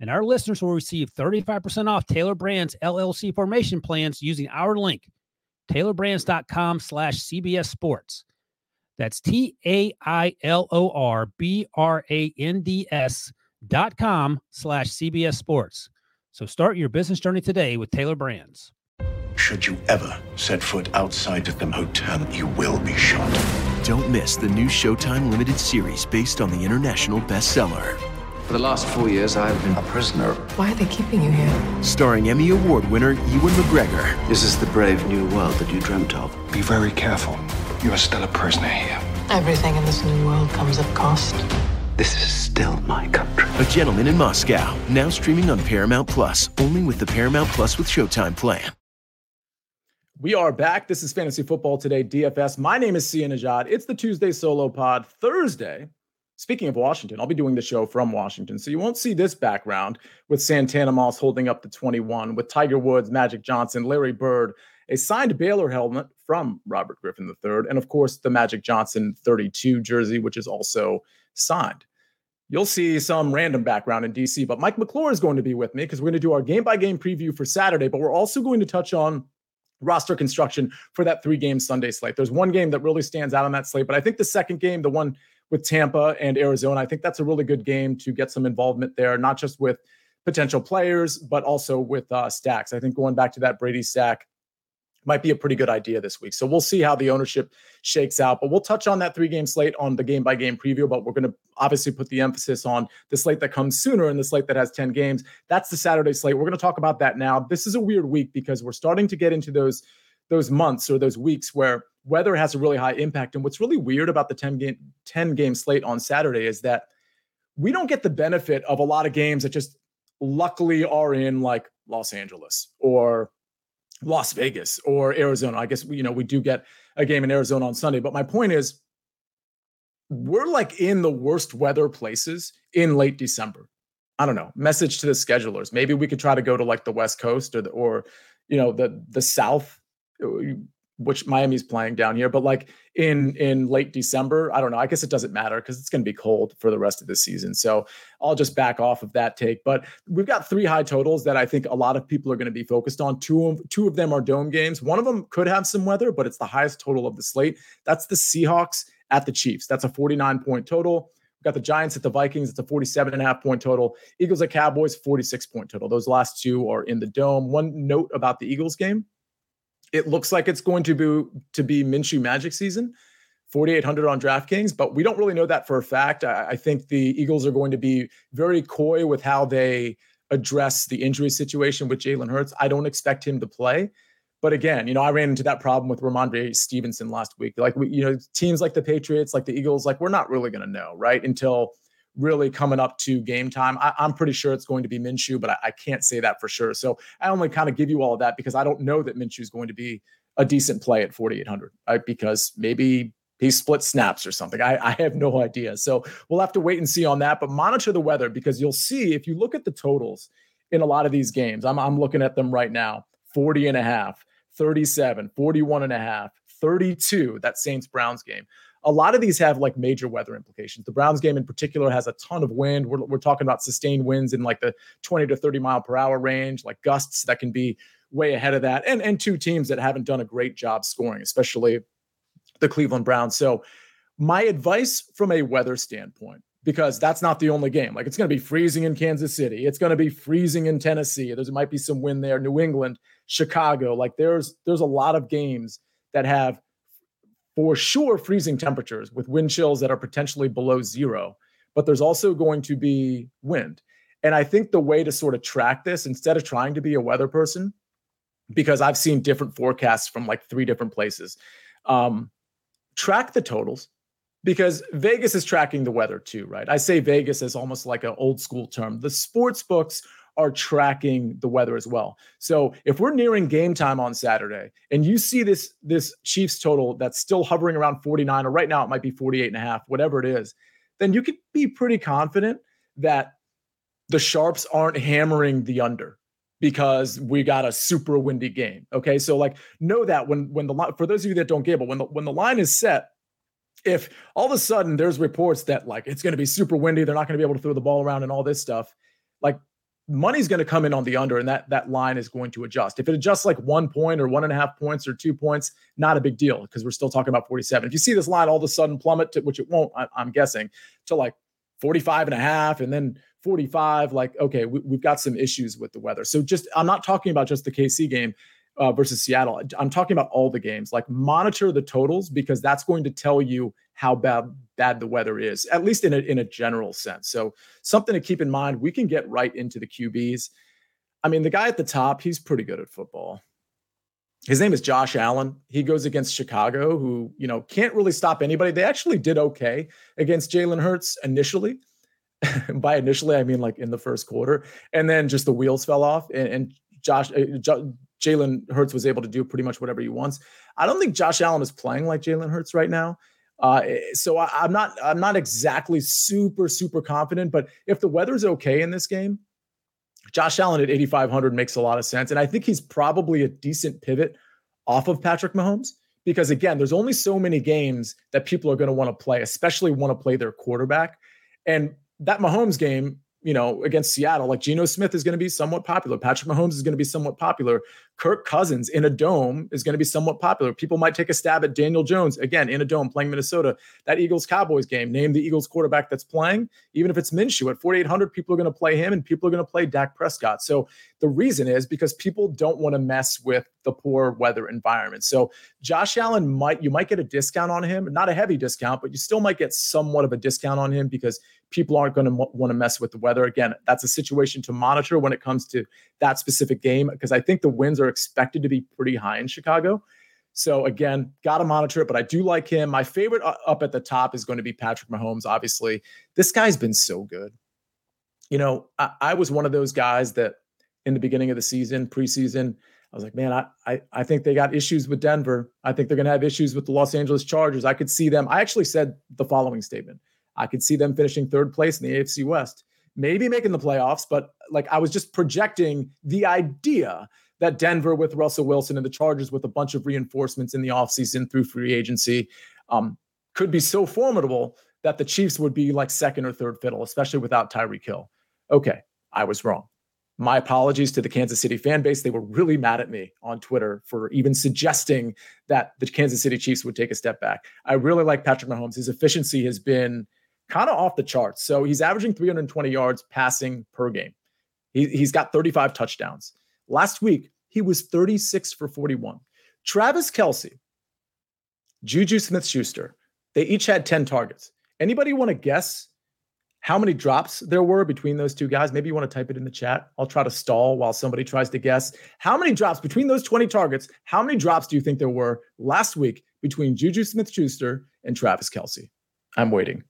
[SPEAKER 4] and our listeners will receive 35% off Tailor Brands LLC formation plans using our link, tailorbrands.com slash CBS Sports. That's T A I L O R B R A N D S dot com slash CBS Sports. So start your business journey today with Tailor Brands.
[SPEAKER 5] Should you ever set foot outside of the hotel, you will be shot.
[SPEAKER 6] Don't miss the new Showtime limited series based on the international bestseller.
[SPEAKER 7] For the last four years, I've been a prisoner.
[SPEAKER 8] Why are they keeping you here?
[SPEAKER 6] Starring Emmy Award winner Ewan McGregor.
[SPEAKER 7] This is the brave new world that you dreamt of.
[SPEAKER 5] Be very careful. You are still a prisoner here.
[SPEAKER 8] Everything in this new world comes at cost.
[SPEAKER 7] This is still my country.
[SPEAKER 6] A Gentleman in Moscow. Now streaming on Paramount Plus. Only with the Paramount Plus with Showtime plan.
[SPEAKER 2] We are back. This is Fantasy Football Today, DFS. My name is Sia Nejad. It's the Tuesday solo pod. Thursday, Speaking of Washington, I'll be doing the show from Washington. So you won't see this background with Santana Moss holding up the 21, with Tiger Woods, Magic Johnson, Larry Bird, a signed Baylor helmet from Robert Griffin III, and of course the Magic Johnson 32 jersey, which is also signed. You'll see some random background in DC, but Mike McClure is going to be with me because we're going to do our game by game preview for Saturday, but we're also going to touch on roster construction for that three game Sunday slate. There's one game that really stands out on that slate, but I think the second game, the one with Tampa and Arizona. I think that's a really good game to get some involvement there, not just with potential players, but also with uh, stacks. I think going back to that Brady stack might be a pretty good idea this week. So we'll see how the ownership shakes out. But we'll touch on that three game slate on the game by game preview. But we're going to obviously put the emphasis on the slate that comes sooner and the slate that has 10 games. That's the Saturday slate. We're going to talk about that now. This is a weird week because we're starting to get into those those months or those weeks where weather has a really high impact. And what's really weird about the 10 game 10 game slate on Saturday is that we don't get the benefit of a lot of games that just luckily are in like Los Angeles or Las Vegas or Arizona. I guess you know we do get a game in Arizona on Sunday, but my point is we're like in the worst weather places in late December. I don't know. Message to the schedulers. Maybe we could try to go to like the West Coast or the, or you know the the South which Miami's playing down here, but like in in late December, I don't know. I guess it doesn't matter because it's going to be cold for the rest of the season. So I'll just back off of that take. But we've got three high totals that I think a lot of people are going to be focused on. Two of two of them are dome games. One of them could have some weather, but it's the highest total of the slate. That's the Seahawks at the Chiefs. That's a 49 point total. We've got the Giants at the Vikings. It's a 47 and a half point total. Eagles at Cowboys, 46 point total. Those last two are in the dome. One note about the Eagles game it looks like it's going to be to be Minshew Magic season, 4,800 on DraftKings, but we don't really know that for a fact. I, I, think the Eagles are going to be very coy with how they address the injury situation with Jalen Hurts. I don't expect him to play. But again, you know, I ran into that problem with Rhamondre Stevenson last week. Like, we, you know, teams like the Patriots, like the Eagles, like we're not really going to know, right? Until really coming up to game time. I, am pretty sure it's going to be Minshew, but I, I can't say that for sure. So I only kind of give you all of that because I don't know that Minshew is going to be a decent play at 4,800, right? Because maybe he split snaps or something. I, I have no idea. So we'll have to wait and see on that, but monitor the weather because you'll see if you look at the totals in a lot of these games, I'm, I'm looking at them right now 40 and a half, 37, 41 and a half, 32, that Saints Browns game. A lot of these have like major weather implications. The Browns game in particular has a ton of wind. We're, we're talking about sustained winds in like the 20 to 30 mile per hour range, like gusts that can be way ahead of that. And, and two teams that haven't done a great job scoring, especially the Cleveland Browns. So, my advice from a weather standpoint, because that's not the only game. Like it's going to be freezing in Kansas City. It's going to be freezing in Tennessee. There's might be some wind there. New England, Chicago. Like there's there's a lot of games that have for sure freezing temperatures with wind chills that are potentially below zero. But there's also going to be wind. And I think the way to sort of track this, instead of trying to be a weather person, because I've seen different forecasts from like three different places. Um, track the totals because Vegas is tracking the weather too, right? I say Vegas as almost like an old school term. The sports books are tracking the weather as well. So if we're nearing game time on Saturday and you see this this Chiefs total that's still hovering around 49 or right now it might be 48 and a half, whatever it is, then you could be pretty confident that the sharps aren't hammering the under because we got a super windy game. Okay, so like know that when when the line for those of you that don't gamble, when the when the line is set, if all of a sudden there's reports that like it's going to be super windy, they're not going to be able to throw the ball around and all this stuff, money's going to come in on the under, and that that line is going to adjust. If it adjusts like one point or one and a half points or two points, not a big deal because we're still talking about 47. If you see this line all of a sudden plummet to which it won't, I, I'm guessing, to like 45 and a half and then 45 like okay we, have got some issues with the weather so just i'm not talking about just the kc game uh, versus seattle i'm talking about all the games like monitor the totals because that's going to tell you how bad bad the weather is at least in a, in a general sense so something to keep in mind we can get right into the qbs i mean the guy at the top he's pretty good at football his name is Josh Allen. He goes against Chicago, who, you know, can't really stop anybody. They actually did okay against Jalen Hurts initially. By initially, I mean like in the first quarter. And then just the wheels fell off. And, and Josh, uh, Jalen Hurts was able to do pretty much whatever he wants. I don't think Josh Allen is playing like Jalen Hurts right now. Uh, so I, I'm not I'm not exactly super super confident, but if the weather's okay in this game, Josh Allen at 8,500 makes a lot of sense. And I think he's probably a decent pivot off of Patrick Mahomes because, again, there's only so many games that people are going to want to play, especially want to play their quarterback. And that Mahomes game you know, against Seattle, like Geno Smith is going to be somewhat popular. Patrick Mahomes is going to be somewhat popular. Kirk Cousins in a dome is going to be somewhat popular. People might take a stab at Daniel Jones again in a dome playing Minnesota. That Eagles Cowboys game, name the Eagles quarterback that's playing. Even if it's Minshew at 4,800, people are going to play him and people are going to play Dak Prescott. So the reason is because people don't want to mess with the poor weather environment. So Josh Allen might, you might get a discount on him, not a heavy discount, but you still might get somewhat of a discount on him because people aren't going to m- want to mess with the weather. Again, that's a situation to monitor when it comes to that specific game because I think the winds are expected to be pretty high in Chicago. So again, got to monitor it, but I do like him. My favorite up at the top is going to be Patrick Mahomes. Obviously, this guy's been so good. You know, I, I was one of those guys that in the beginning of the season, preseason, I was like, man, I, I, I think they got issues with Denver. I think they're going to have issues with the Los Angeles Chargers. I could see them. I actually said the following statement I could see them finishing third place in the AFC West, maybe making the playoffs, but like I was just projecting the idea that Denver with Russell Wilson and the Chargers with a bunch of reinforcements in the offseason through free agency um, could be so formidable that the Chiefs would be like second or third fiddle, especially without Tyreek Hill. Okay, I was wrong. My apologies to the Kansas City fan base. They were really mad at me on Twitter for even suggesting that the Kansas City Chiefs would take a step back. I really like Patrick Mahomes. His efficiency has been kind of off the charts. So he's averaging 320 yards passing per game. He, he's got 35 touchdowns. Last week, he was 36 for 41. Travis Kelce, Juju Smith Schuster, they each had 10 targets. Anybody want to guess how many drops there were between those two guys? Maybe you want to type it in the chat. I'll try to stall while somebody tries to guess. How many drops between those 20 targets? How many drops do you think there were last week between Juju Smith Schuster and Travis Kelce? I'm waiting.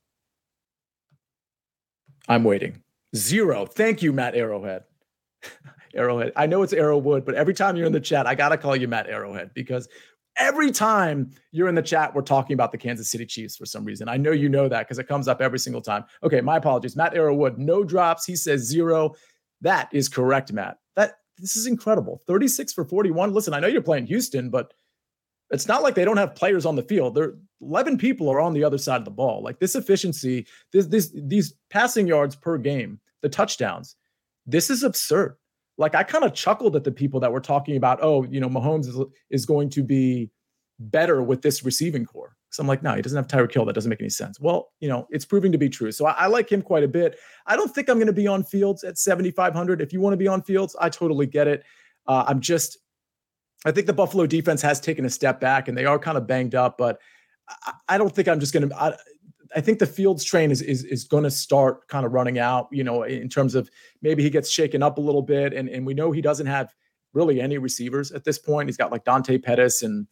[SPEAKER 2] I'm waiting. Zero. Thank you, Matt Arrowhead. Arrowhead. I know it's Arrowwood, but every time you're in the chat, I got to call you Matt Arrowhead because every time you're in the chat, we're talking about the Kansas City Chiefs for some reason. I know you know that because it comes up every single time. Okay, my apologies. Matt Arrowwood, no drops. He says zero. That is correct, Matt. That this is incredible. 36 for 41. Listen, I know you're playing Houston, but it's not like they don't have players on the field. There 11 people are on the other side of the ball. Like this efficiency, this this these passing yards per game, the touchdowns. This is absurd like I kind of chuckled at the people that were talking about, oh, you know, Mahomes is, is going to be better with this receiving corps. So I'm like, no, he doesn't have Tyreek Hill. That doesn't make any sense. Well, you know, it's proving to be true. So I, I like him quite a bit. I don't think I'm going to be on Fields at 7,500. If you want to be on Fields, I totally get it. Uh, I'm just, I think the Buffalo defense has taken a step back and they are kind of banged up, but I, I don't think I'm just going to. I think the Fields train is is is going to start kind of running out. You know, in terms of maybe he gets shaken up a little bit, and and we know he doesn't have really any receivers at this point. He's got like Dante Pettis and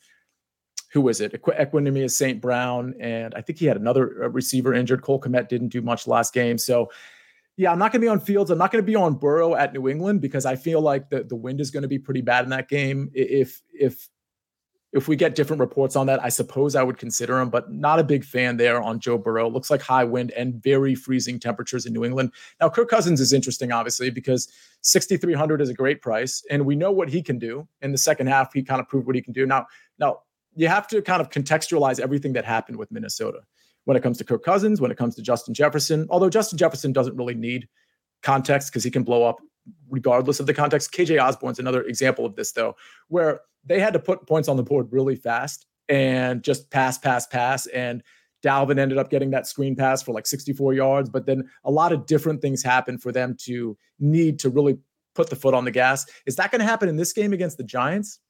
[SPEAKER 2] who is it? Equanimeous St. Brown, and I think he had another uh, receiver injured. Cole Kmet didn't do much last game, so yeah, I'm not going to be on Fields. I'm not going to be on Burrow at New England because I feel like the the wind is going to be pretty bad in that game. If if if we get different reports on that, I suppose I would consider him, but not a big fan there on Joe Burrow. Looks like high wind and very freezing temperatures in New England. Now, Kirk Cousins is interesting, obviously, because 6,300 is a great price, and we know what he can do. In the second half, he kind of proved what he can do. Now, now you have to kind of contextualize everything that happened with Minnesota when it comes to Kirk Cousins, when it comes to Justin Jefferson. Although Justin Jefferson doesn't really need context because he can blow up regardless of the context. KJ Osborn's another example of this, though, where they had to put points on the board really fast and just pass, pass, pass. And Dalvin ended up getting that screen pass for like 64 yards. But then a lot of different things happened for them to need to really put the foot on the gas. Is that going to happen in this game against the Giants?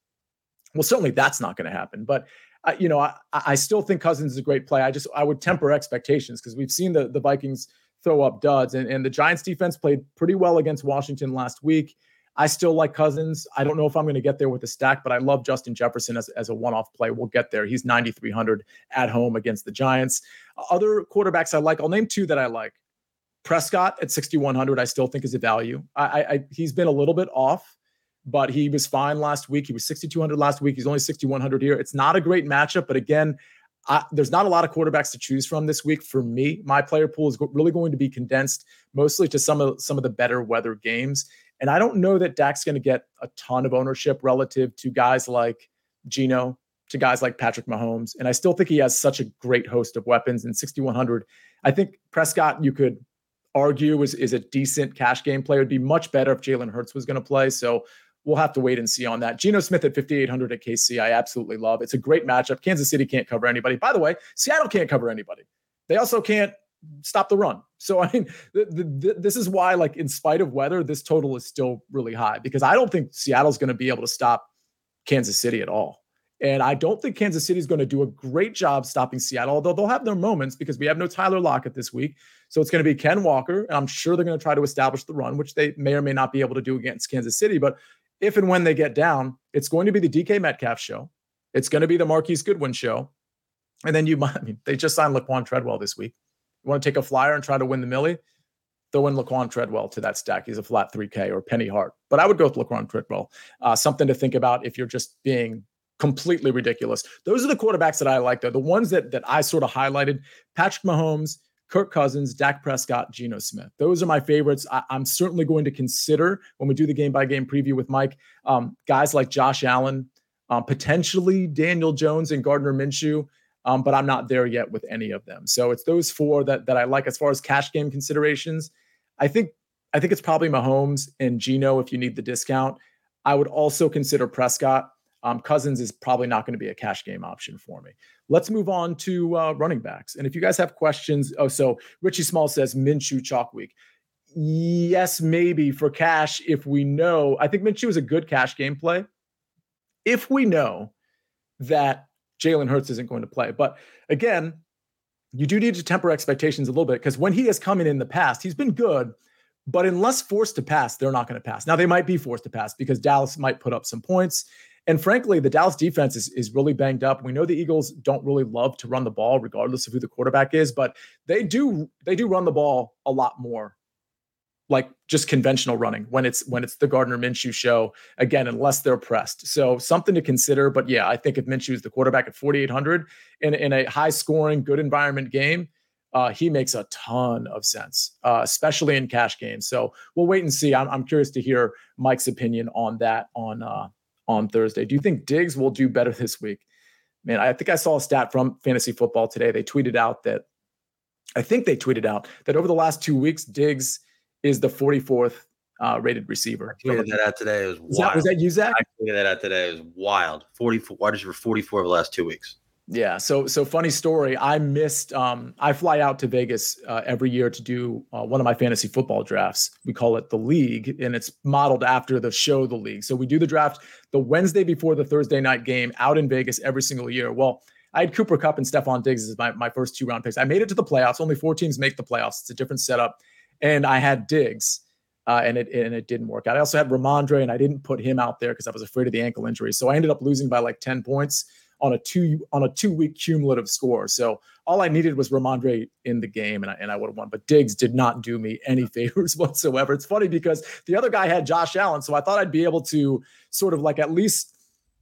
[SPEAKER 2] Well, certainly that's not going to happen. But uh, you know, I, I still think Cousins is a great play. I just I would temper expectations because we've seen the the Vikings throw up duds, and, and the Giants defense played pretty well against Washington last week. I still like Cousins. I don't know if I'm going to get there with the stack, but I love Justin Jefferson as, as a one off play. We'll get there. He's 9,300 at home against the Giants. Other quarterbacks I like, I'll name two that I like. Prescott at 6,100, I still think is a value. I, I, he's been a little bit off, but he was fine last week. He was 6,200 last week. He's only 6,100 here. It's not a great matchup, but again, I, there's not a lot of quarterbacks to choose from this week for me. My player pool is really going to be condensed mostly to some of some of the better weather games. And I don't know that Dak's going to get a ton of ownership relative to guys like Geno, to guys like Patrick Mahomes. And I still think he has such a great host of weapons in 6,100. I think Prescott, you could argue, is, is a decent cash game player. It'd be much better if Jalen Hurts was going to play. So we'll have to wait and see on that. Geno Smith at 5,800 at KC, I absolutely love. It's a great matchup. Kansas City can't cover anybody. By the way, Seattle can't cover anybody. They also can't stop the run. So I mean, the, the, this is why, like, in spite of weather, this total is still really high because I don't think Seattle's going to be able to stop Kansas City at all. And I don't think Kansas City is going to do a great job stopping Seattle, although they'll have their moments because we have no Tyler Lockett this week. So it's going to be Ken Walker. And I'm sure they're going to try to establish the run, which they may or may not be able to do against Kansas City. But if and when they get down, it's going to be the DK Metcalf show. It's going to be the Marquise Goodwin show. And then you might, I mean, they just signed Laquan Treadwell this week. You want to take a flyer and try to win the Milly? Throw in Laquan Treadwell to that stack. He's a flat 3K or Penny Hart. But I would go with Laquan Treadwell. Uh, something to think about if you're just being completely ridiculous. Those are the quarterbacks that I like, though. The ones that that I sort of highlighted: Patrick Mahomes, Kirk Cousins, Dak Prescott, Geno Smith. Those are my favorites. I, am certainly going to consider when we do the game by game preview with Mike, um, guys like Josh Allen, um, potentially Daniel Jones and Gardner Minshew um, but I'm not there yet with any of them. So it's those four that that I like as far as cash game considerations. I think I think it's probably Mahomes and Geno if you need the discount. I would also consider Prescott. Um, Cousins is probably not going to be a cash game option for me. Let's move on to uh, running backs. And if you guys have questions, oh, so Richie Small says Minshew chalk week. Yes, maybe for cash if we know. I think Minshew is a good cash game play. If we know that Jalen Hurts isn't going to play. But again, you do need to temper expectations a little bit because when he has come in in the past, he's been good. But unless forced to pass, they're not going to pass. Now they might be forced to pass because Dallas might put up some points, And frankly, the Dallas defense is, is really banged up. We know the Eagles don't really love to run the ball, regardless of who the quarterback is, but they do they do run the ball a lot more, like just conventional running when it's when it's the Gardner Minshew show again, unless they're pressed. So something to consider. But yeah, I think if Minshew is the quarterback at 4,800 in in a high scoring, good environment game, uh, he makes a ton of sense, uh, especially in cash games. So we'll wait and see. I'm, I'm curious to hear Mike's opinion on that on uh, on Thursday. Do you think Diggs will do better this week? Man, I think I saw a stat from Fantasy Football today. They tweeted out that I think they tweeted out that over the last two weeks, Diggs is the 44th uh, rated receiver.
[SPEAKER 3] I tweeted that out today. It was wild.
[SPEAKER 2] That, was that you, Zach?
[SPEAKER 3] I tweeted that out today. It was wild. 44 wide receiver 44 of the last two weeks.
[SPEAKER 2] Yeah. So so funny story. I missed. Um, I fly out to Vegas uh, every year to do uh, one of my fantasy football drafts. We call it the League, and it's modeled after the show The League. So we do the draft the Wednesday before the Thursday night game out in Vegas every single year. Well, I had Cooper Kupp and Stefon Diggs as my, my first two round picks. I made it to the playoffs. Only four teams make the playoffs. It's a different setup, and I had Diggs. Uh, and it and it didn't work out. I also had Rhamondre, and I didn't put him out there because I was afraid of the ankle injury. So I ended up losing by like ten points on a two on a two week cumulative score. So all I needed was Rhamondre in the game, and I, and I would have won. But Diggs did not do me any favors whatsoever. It's funny because the other guy had Josh Allen, so I thought I'd be able to sort of like at least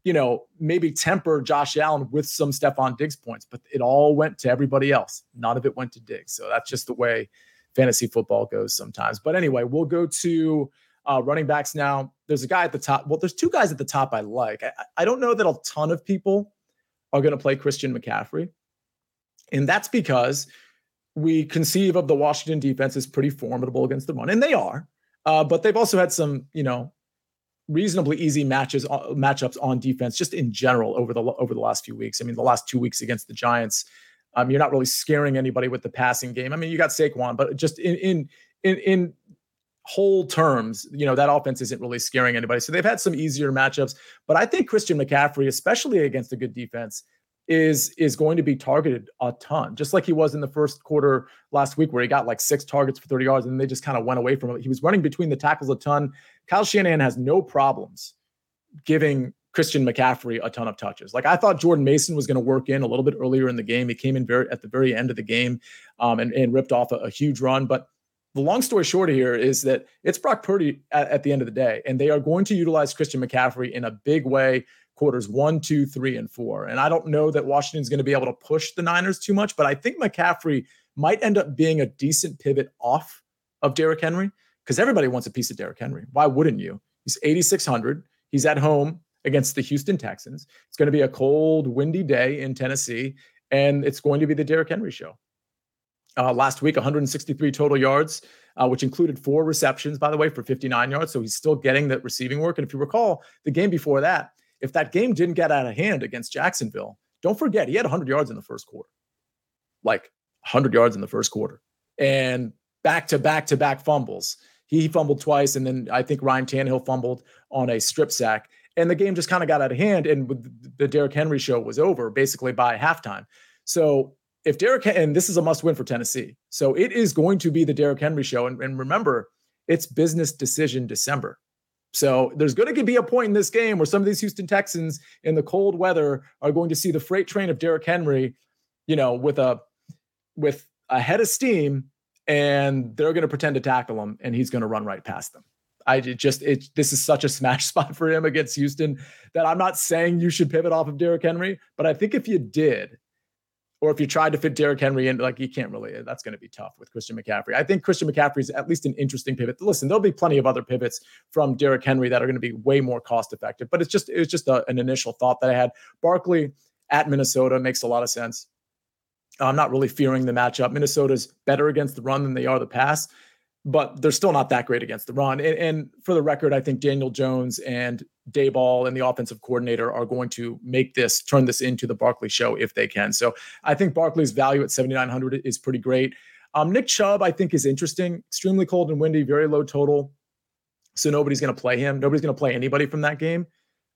[SPEAKER 2] you know maybe temper Josh Allen with some Stefon Diggs points, but it all went to everybody else. None of it went to Diggs. So that's just the way fantasy football goes sometimes. But anyway, we'll go to. Uh, running backs now. There's a guy at the top. Well, there's two guys at the top I like. I, I don't know that a ton of people are going to play Christian McCaffrey. And that's because we conceive of the Washington defense as pretty formidable against the run, and they are. Uh, but they've also had some, you know, reasonably easy matches uh, matchups on defense just in general over the over the last few weeks. I mean, the last two weeks against the Giants, um, you're not really scaring anybody with the passing game. I mean, you got Saquon, but just in in in, in whole terms, you know, that offense isn't really scaring anybody. So they've had some easier matchups, but I think Christian McCaffrey, especially against a good defense, is is going to be targeted a ton, just like he was in the first quarter last week, where he got like six targets for 30 yards, and they just kind of went away from it. He was running between the tackles a ton. Kyle Shanahan has no problems giving Christian McCaffrey a ton of touches. Like I thought Jordan Mason was going to work in a little bit earlier in the game. He came in very at the very end of the game um, and, and ripped off a, a huge run, but the long story short here is that it's Brock Purdy at, at, the end of the day, and they are going to utilize Christian McCaffrey in a big way. Quarters one, two, three, and four. And I don't know that Washington's going to be able to push the Niners too much, but I think McCaffrey might end up being a decent pivot off of Derrick Henry because everybody wants a piece of Derrick Henry. Why wouldn't you? He's 8,600. He's at home against the Houston Texans. It's going to be a cold, windy day in Tennessee, and it's going to be the Derrick Henry show. Uh, last week, 163 total yards, uh, which included four receptions, by the way, for 59 yards. So he's still getting that receiving work. And if you recall, the game before that, if that game didn't get out of hand against Jacksonville, don't forget he had 100 yards in the first quarter, like 100 yards in the first quarter, and back to back to back fumbles. He fumbled twice, and then I think Ryan Tannehill fumbled on a strip sack, and the game just kind of got out of hand. And the Derrick Henry show was over basically by halftime. So if Derrick and this is a must win for Tennessee, so it is going to be the Derrick Henry show. And, and remember, it's business decision December. So there's going to be a point in this game where some of these Houston Texans in the cold weather are going to see the freight train of Derrick Henry, you know, with a with a head of steam, and they're going to pretend to tackle him, and he's going to run right past them. I just it this is such a smash spot for him against Houston that I'm not saying you should pivot off of Derrick Henry, but I think if you did, or if you tried to fit Derrick Henry in, like you can't really, that's going to be tough with Christian McCaffrey. I think Christian McCaffrey is at least an interesting pivot. Listen, there'll be plenty of other pivots from Derrick Henry that are going to be way more cost effective, but it's just, it's just a, an initial thought that I had. Barkley at Minnesota makes a lot of sense. I'm not really fearing the matchup. Minnesota's better against the run than they are the pass but they're still not that great against the run. And, and, for the record, I think Daniel Jones and Daboll and the offensive coordinator are going to make this turn this into the Barkley show if they can. So I think Barkley's value at 7,900 is pretty great. Um, Nick Chubb, I think, is interesting. Extremely cold and windy, very low total. So nobody's going to play him. Nobody's going to play anybody from that game.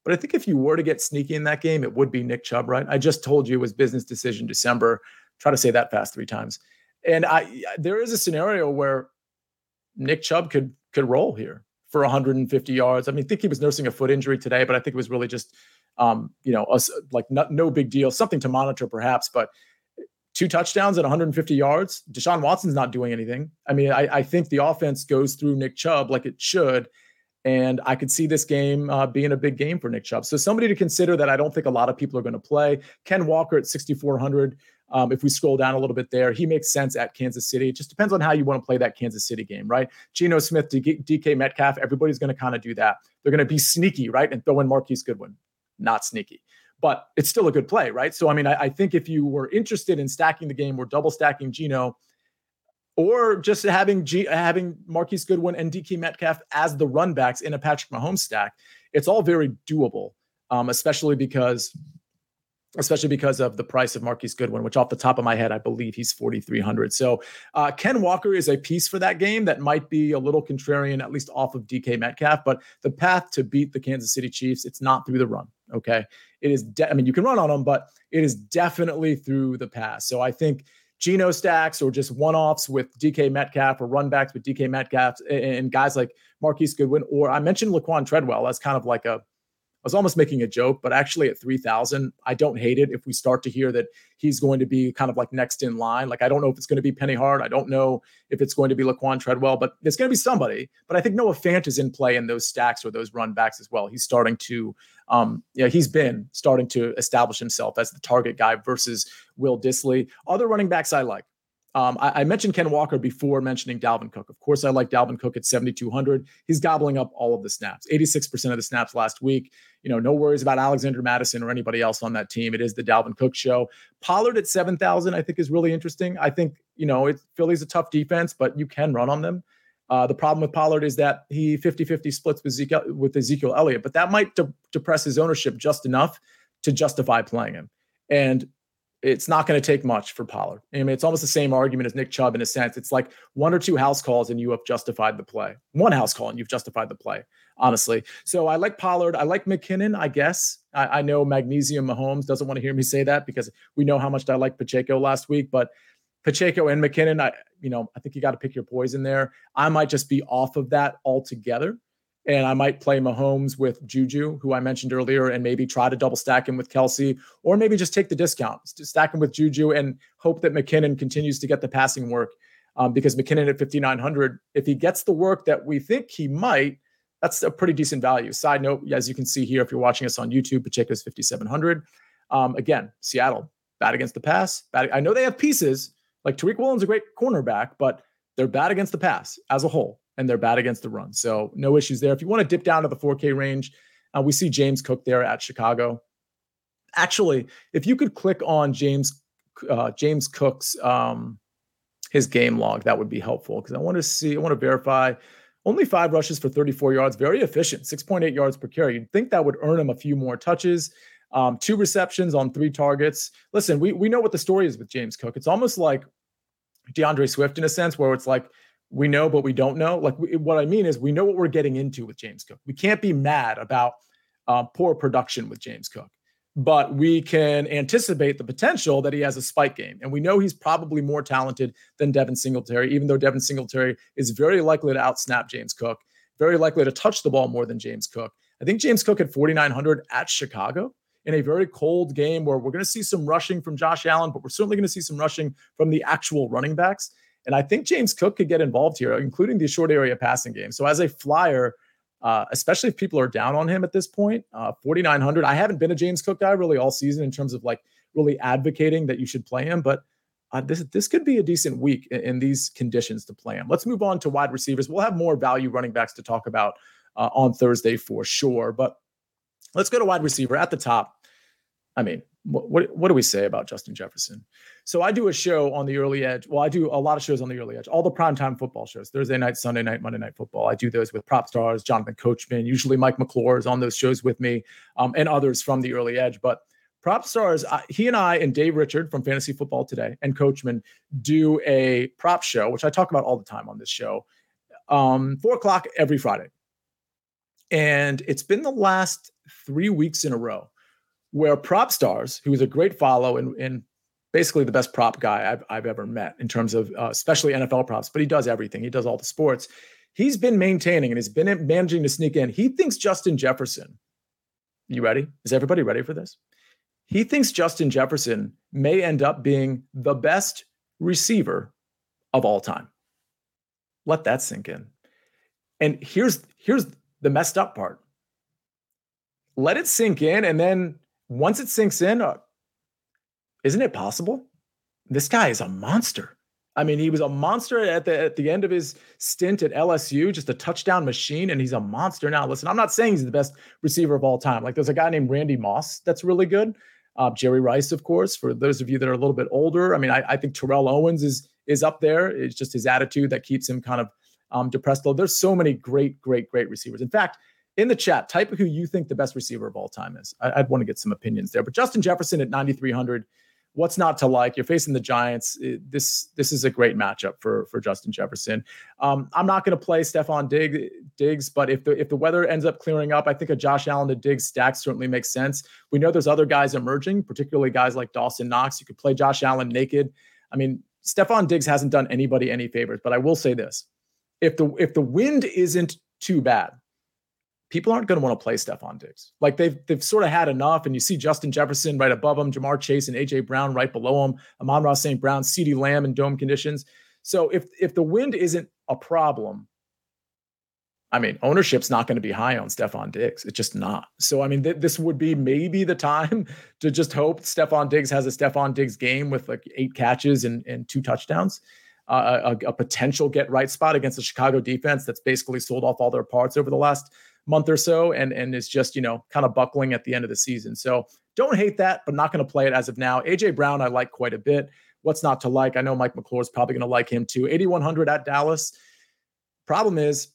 [SPEAKER 2] But I think if you were to get sneaky in that game, it would be Nick Chubb, right? I just told you it was business decision December. Try to say that fast three times. And I there is a scenario where Nick Chubb could could roll here for 150 yards. I mean, I think he was nursing a foot injury today, but I think it was really just Um, you know, us like no, no big deal, something to monitor perhaps, but two touchdowns at 150 yards. Deshaun Watson's not doing anything. I mean, I, I think the offense goes through Nick Chubb like it should. And I could see this game uh, being a big game for Nick Chubb. So somebody to consider that I don't think a lot of people are going to play. Ken Walker at 6,400. Um, if we scroll down a little bit there, he makes sense at Kansas City. It just depends on how you want to play that Kansas City game, right? Geno Smith, DK Metcalf, everybody's going to kind of do that. They're going to be sneaky, right? And throw in Marquise Goodwin. Not sneaky, but it's still a good play, right? So, I mean, I, I think if you were interested in stacking the game or double stacking Geno, or just having G, having Marquise Goodwin and DK Metcalf as the runbacks in a Patrick Mahomes stack, it's all very doable, um, especially because especially because of the price of Marquise Goodwin, which off the top of my head, I believe he's 4,300. So uh, Ken Walker is a piece for that game that might be a little contrarian, at least off of DK Metcalf. But the path to beat the Kansas City Chiefs, it's not through the run. Okay. It is, de- I mean, you can run on them, but it is definitely through the pass. So I think Geno stacks or just one offs with DK Metcalf or run backs with DK Metcalf and guys like Marquise Goodwin, or I mentioned Laquan Treadwell as kind of like a was almost making a joke, but actually at 3,000, I don't hate it if we start to hear that he's going to be kind of like next in line. Like, I don't know if it's going to be Penny Hart. I don't know if it's going to be Laquan Treadwell, but it's going to be somebody. But I think Noah Fant is in play in those stacks or those run backs as well. He's starting to, um, yeah, he's been starting to establish himself as the target guy versus Will Dissly. Other running backs I like. Um, I, I, mentioned Ken Walker before mentioning Dalvin Cook. Of course, I like Dalvin Cook at 7,200. He's gobbling up all of the snaps, 86% of the snaps last week. You know, no worries about Alexander Mattison or anybody else on that team. It is the Dalvin Cook show. Pollard at 7,000, I think, is really interesting. I think, you know, it, Philly's a tough defense, but you can run on them. Uh, the problem with Pollard is that he 50 50 splits with Ezekiel, with Ezekiel Elliott, but that might de- depress his ownership just enough to justify playing him. And it's not going to take much for Pollard. I mean, it's almost the same argument as Nick Chubb in a sense. It's like one or two house calls and you have justified the play. One house call and you've justified the play, honestly. So I like Pollard. I like McKinnon, I guess. I, I know Magnesium Mahomes doesn't want to hear me say that because we know how much I like Pacheco last week, but Pacheco and McKinnon, I, you know, I think you got to pick your poison there. I might just be off of that altogether and I might play Mahomes with Juju, who I mentioned earlier, and maybe try to double stack him with Kelce, or maybe just take the discount, stack him with Juju, and hope that McKinnon continues to get the passing work. Um, because McKinnon at 5,900, if he gets the work that we think he might, that's a pretty decent value. Side note, as you can see here, if you're watching us on YouTube, Pacheco's 5,700. Um, again, Seattle, bad against the pass. Bad, I know they have pieces, like Tariq Woolen's a great cornerback, but they're bad against the pass as a whole and they're bad against the run. So no issues there. If you want to dip down to the 4K range, uh, we see James Cook there at Chicago. Actually, if you could click on James uh, James Cook's um, his game log, that would be helpful because I want to see, I want to verify. Only five rushes for 34 yards, very efficient, 6.8 yards per carry. You'd think that would earn him a few more touches. Um, two receptions on three targets. Listen, we we know what the story is with James Cook. It's almost like D'Andre Swift in a sense, where it's like we know, but we don't know. Like we, what I mean is, we know what we're getting into with James Cook. We can't be mad about uh, poor production with James Cook, but we can anticipate the potential that he has a spike game, and we know he's probably more talented than Devin Singletary. Even though Devin Singletary is very likely to outsnap James Cook, very likely to touch the ball more than James Cook. I think James Cook at 4,900 at Chicago in a very cold game where we're going to see some rushing from Josh Allen, but we're certainly going to see some rushing from the actual running backs. And I think James Cook could get involved here, including the short area passing game. So as a flyer, uh, especially if people are down on him at this point, uh, 4,900. I haven't been a James Cook guy really all season in terms of like really advocating that you should play him, but uh, this this could be a decent week in, in, these conditions to play him. Let's move on to wide receivers. We'll have more value running backs to talk about uh, on Thursday for sure, but let's go to wide receiver at the top. I mean, what, what, do we say about Justin Jefferson? So I do a show on the early edge. Well, I do a lot of shows on the early edge, all the primetime football shows, Thursday night, Sunday night, Monday night football. I do those with prop stars, Jonathan Coachman, usually Mike McClure is on those shows with me, um, and others from the early edge. But prop stars, uh, he and I and Dave Richard from Fantasy Football Today and Coachman do a prop show, which I talk about all the time on this show, um, four o'clock every Friday. And it's been the last three weeks in a row where prop stars, who is a great follow and, and basically the best prop guy I've, I've ever met in terms of uh, especially NFL props, but he does everything. He does all the sports. He's been maintaining and he's been managing to sneak in. He thinks Justin Jefferson You ready? Is everybody ready for this? He thinks Justin Jefferson may end up being the best receiver of all time. Let that sink in. And here's here's the messed up part. Let it sink in and then once it sinks in, uh, isn't it possible? This guy is a monster. I mean, he was a monster at the at the end of his stint at LSU, just a touchdown machine, and he's a monster now. Listen, I'm not saying he's the best receiver of all time. Like there's a guy named Randy Moss that's really good. Uh, Jerry Rice, of course, for those of you that are a little bit older. I mean, I, I think Terrell Owens is is up there. It's just his attitude that keeps him kind of um, depressed. Though there's so many great, great, great receivers. In fact, in the chat, type who you think the best receiver of all time is. I, would want to get some opinions there. But Justin Jefferson at 9,300 what's not to like? You're facing the Giants. This this is a great matchup for for Justin Jefferson. Um, I'm not going to play Stefon Diggs, Diggs, but if the if the weather ends up clearing up, I think a Josh Allen to Diggs stack certainly makes sense. We know there's other guys emerging, particularly guys like Dawson Knox. You could play Josh Allen naked. I mean, Stefon Diggs hasn't done anybody any favors, but I will say this: if the if the wind isn't too bad, people aren't going to want to play Stefon Diggs. Like they've they've sort of had enough. And you see Justin Jefferson right above him, Ja'Marr Chase and AJ Brown right below him, Amon-Ra St. Brown, CeeDee Lamb in dome conditions. So if if the wind isn't a problem, I mean, ownership's not going to be high on Stefon Diggs. It's just not. So I mean, th- this would be maybe the time to just hope Stefon Diggs has a Stefon Diggs game with like eight catches and, and two touchdowns. A, a potential get right spot against the Chicago defense that's basically sold off all their parts over the last month or so and and is just you know kind of buckling at the end of the season. So don't hate that, but not going to play it as of now. AJ Brown I like quite a bit. What's not to like? I know Mike McClure is probably going to like him too. 8100 at Dallas. Problem is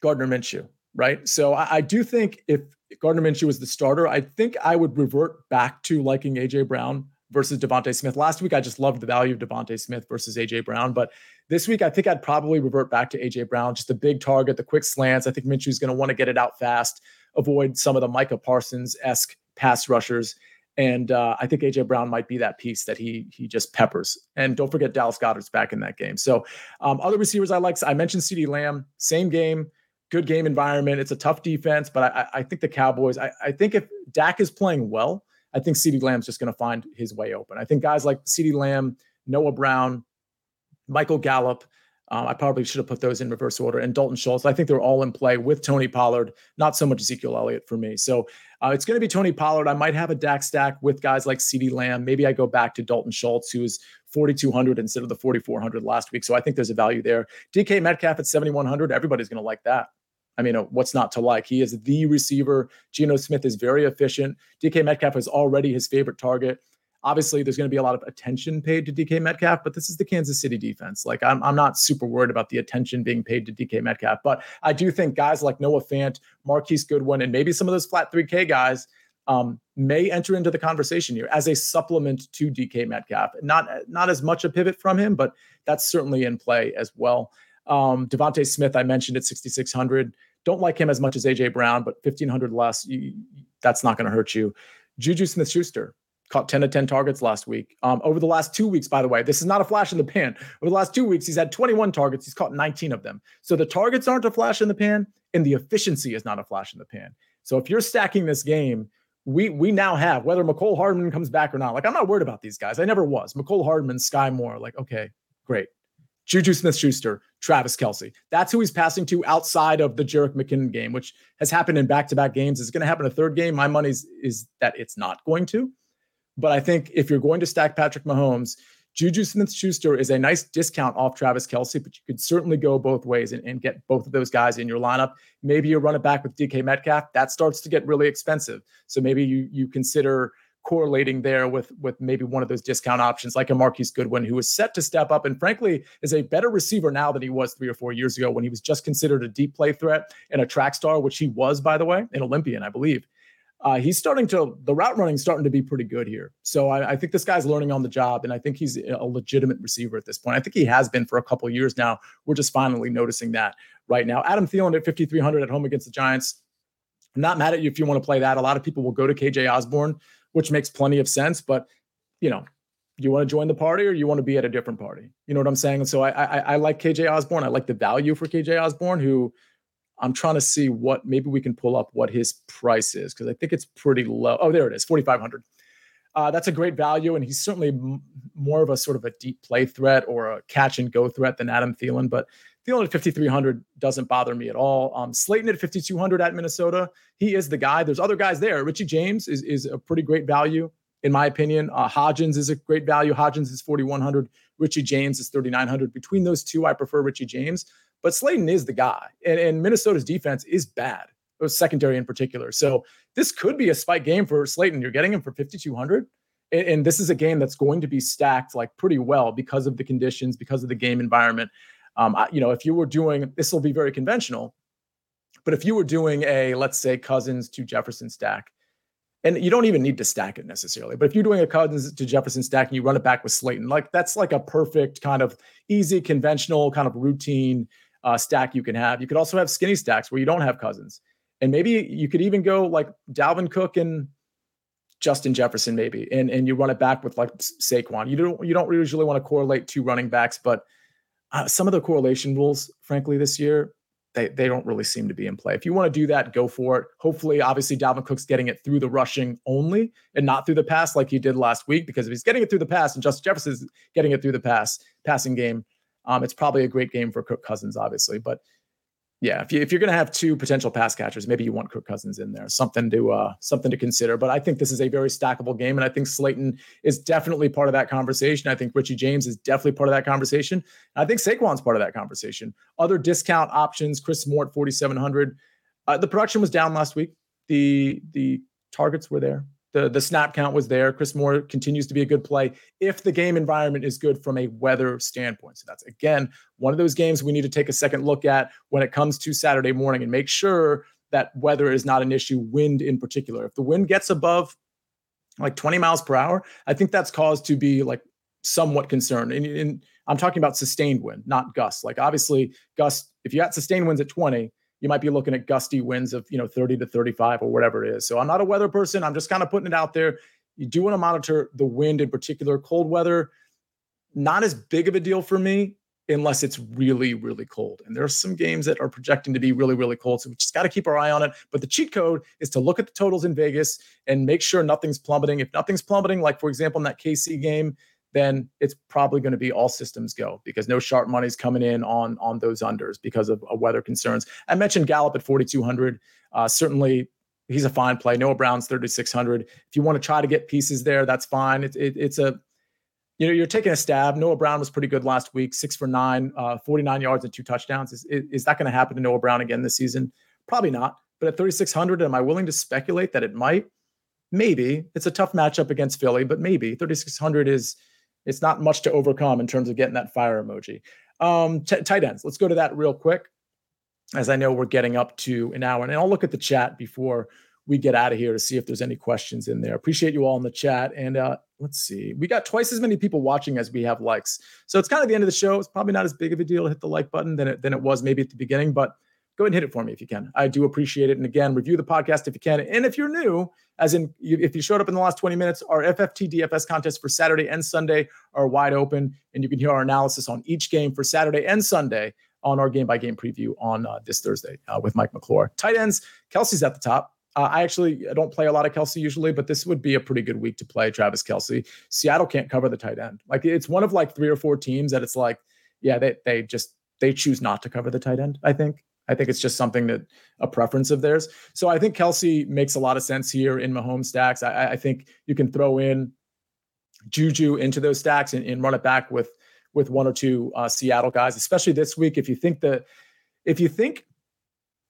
[SPEAKER 2] Gardner Minshew, right? So I, I do think if Gardner Minshew was the starter, I think I would revert back to liking AJ Brown versus DeVonta Smith. Last week, I just loved the value of DeVonta Smith versus AJ Brown, but this week, I think I'd probably revert back to AJ Brown, just a big target, the quick slants. I think Minshew's going to want to get it out fast, avoid some of the Micah Parsons esque pass rushers. And uh, I think AJ Brown might be that piece that he he just peppers. And don't forget Dallas Goedert's back in that game. So um, other receivers I like, I mentioned CeeDee Lamb, same game, good game environment. It's a tough defense, but I, I think the Cowboys. I, I think if Dak is playing well, I think CeeDee Lamb's just going to find his way open. I think guys like CeeDee Lamb, Noah Brown, Michael Gallup. Um, I probably should have put those in reverse order. And Dalton Schultz. I think they're all in play with Tony Pollard, not so much Ezekiel Elliott for me. So uh, it's going to be Tony Pollard. I might have a Dak stack with guys like CeeDee Lamb. Maybe I go back to Dalton Schultz, who's 4,200 instead of the 4,400 last week. So I think there's a value there. DK Metcalf at 7,100. Everybody's going to like that. I mean, uh, what's not to like? He is the receiver. Geno Smith is very efficient. DK Metcalf is already his favorite target. Obviously, there's going to be a lot of attention paid to DK Metcalf, but this is the Kansas City defense. Like, I'm, I'm not super worried about the attention being paid to DK Metcalf, but I do think guys like Noah Fant, Marquise Goodwin, and maybe some of those flat 3K guys um, may enter into the conversation here as a supplement to DK Metcalf. Not, not as much a pivot from him, but that's certainly in play as well. Um, DeVonta Smith, I mentioned at 6,600. Don't like him as much as AJ Brown, but 1,500 less, you, that's not going to hurt you. Juju Smith Schuster, caught 10 to 10 targets last week. Um, over the last two weeks, by the way, this is not a flash in the pan. Over the last two weeks, he's had 21 targets. He's caught 19 of them. So the targets aren't a flash in the pan, and the efficiency is not a flash in the pan. So if you're stacking this game, we we now have whether Mecole Hardman comes back or not. Like I'm not worried about these guys. I never was. Mecole Hardman, Sky Moore. Like okay, great. Juju Smith Schuster, Travis Kelce. That's who he's passing to outside of the Jerick McKinnon game, which has happened in back to back games. Is going to happen a third game? My money is that it's not going to. But I think if you're going to stack Patrick Mahomes, Juju Smith Schuster is a nice discount off Travis Kelce, but you could certainly go both ways and, and, get both of those guys in your lineup. Maybe you run it back with DK Metcalf. That starts to get really expensive. So maybe you you consider correlating there with with maybe one of those discount options like a Marquise Goodwin, who is set to step up and frankly is a better receiver now than he was three or four years ago when he was just considered a deep play threat and a track star, which he was, by the way, an Olympian, I believe uh, he's starting to the route running starting to be pretty good here. So I, I, think this guy's learning on the job, and I think he's a legitimate receiver at this point. I think he has been for a couple years now. We're just finally noticing that right now. Adam Thielen at 5300 at home against the Giants. I'm not mad at you if you want to play that. A lot of people will go to KJ Osborn, which makes plenty of sense. But you know, you want to join the party or you want to be at a different party? You know what I'm saying? And so I, I, I like KJ Osborn. I like the value for KJ Osborn, who I'm trying to see what maybe we can pull up what his price is because I think it's pretty low. Oh, there it is, 4,500. Uh, that's a great value, and he's certainly m- more of a sort of a deep play threat or a catch and go threat than Adam Thielen. But Thielen at 5,300 doesn't bother me at all. Um, Slayton at 5,200 at Minnesota, he is the guy. There's other guys there. Richie James is, is a pretty great value, in my opinion. Uh, Hodgins is a great value. Hodgins is 4,100. Richie James is 3,900. Between those two, I prefer Richie James. But Slayton is the guy, and, and Minnesota's defense is bad, secondary in particular. So this could be a spike game for Slayton. You're getting him for 5,200. And, and this is a game that's going to be stacked like pretty well because of the conditions, because of the game environment. Um, I, you know, if you were doing this, will be very conventional. But if you were doing a, let's say, Cousins to Jefferson stack, and you don't even need to stack it necessarily, but if you're doing a Cousins to Jefferson stack and you run it back with Slayton, like that's like a perfect kind of easy, conventional kind of routine uh, stack you can have. You could also have skinny stacks where you don't have Cousins, and maybe you could even go like Dalvin Cook and Justin Jefferson, maybe, and and you run it back with like Saquon. You don't you don't usually want to correlate two running backs, but uh, some of the correlation rules, frankly, this year, they, they don't really seem to be in play. If you want to do that, go for it. Hopefully, obviously, Dalvin Cook's getting it through the rushing only and not through the pass like he did last week. Because if he's getting it through the pass and Justin Jefferson's getting it through the pass, passing game, um, it's probably a great game for Cook Cousins, obviously. But yeah, if you if you're going to have two potential pass catchers, maybe you want Kirk Cousins in there, something to uh, something to consider. But I think this is a very stackable game, and I think Slayton is definitely part of that conversation. I think Richie James is definitely part of that conversation. I think Saquon's part of that conversation. Other discount options: Chris Moore at 4,700. Uh, the production was down last week. The the targets were there the the snap count was there. Chris Moore continues to be a good play if the game environment is good from a weather standpoint. So that's again one of those games we need to take a second look at when it comes to Saturday morning and make sure that weather is not an issue, wind in particular. If the wind gets above like 20 miles per hour, I think that's cause to be like somewhat concerned. And, and I'm talking about sustained wind, not gusts. Like obviously, gusts, if you got sustained winds at 20, you might be looking at gusty winds of you know 30 to 35 or whatever it is. So I'm not a weather person. I'm just kind of putting it out there. You do want to monitor the wind in particular. Cold weather, not as big of a deal for me unless it's really, really cold. And there are some games that are projecting to be really, really cold. So we just got to keep our eye on it. But the cheat code is to look at the totals in Vegas and make sure nothing's plummeting. If nothing's plummeting, like for example, in that KC game, then it's probably going to be all systems go because no sharp money's coming in on on those unders because of, of weather concerns. I mentioned Gallup at 4,200. Uh, certainly, he's a fine play. Noah Brown's 3,600. If you want to try to get pieces there, that's fine. It, it, it's a you know, you're taking a stab. Noah Brown was pretty good last week, six for nine, uh, 49 yards and two touchdowns. Is, is, is that going to happen to Noah Brown again this season? Probably not. But at 3,600, am I willing to speculate that it might? Maybe. It's a tough matchup against Philly, but maybe 3,600 is it's not much to overcome in terms of getting that fire emoji. Um, t- tight ends. Let's go to that real quick, as I know we're getting up to an hour, and I'll look at the chat before we get out of here to see if there's any questions in there. Appreciate you all in the chat, and uh, let's see. We got twice as many people watching as we have likes, so it's kind of the end of the show. It's probably not as big of a deal to hit the like button than it than it was maybe at the beginning, but go ahead and hit it for me if you can. I do appreciate it. And again, review the podcast if you can. And if you're new, as in if you showed up in the last 20 minutes, our FFT DFS contests for Saturday and Sunday are wide open. And you can hear our analysis on each game for Saturday and Sunday on our game by game preview on uh, this Thursday uh, with Mike McClure. Tight ends, Kelce's at the top. Uh, I actually I don't play a lot of Kelce usually, but this would be a pretty good week to play Travis Kelce. Seattle can't cover the tight end. Like it's one of like three or four teams that it's like, yeah, they they just they choose not to cover the tight end. I think I think it's just something that a preference of theirs. So I think Kelce makes a lot of sense here in Mahomes stacks. I, I think you can throw in Juju into those stacks and, and run it back with with one or two uh, Seattle guys, especially this week. If you think that if you think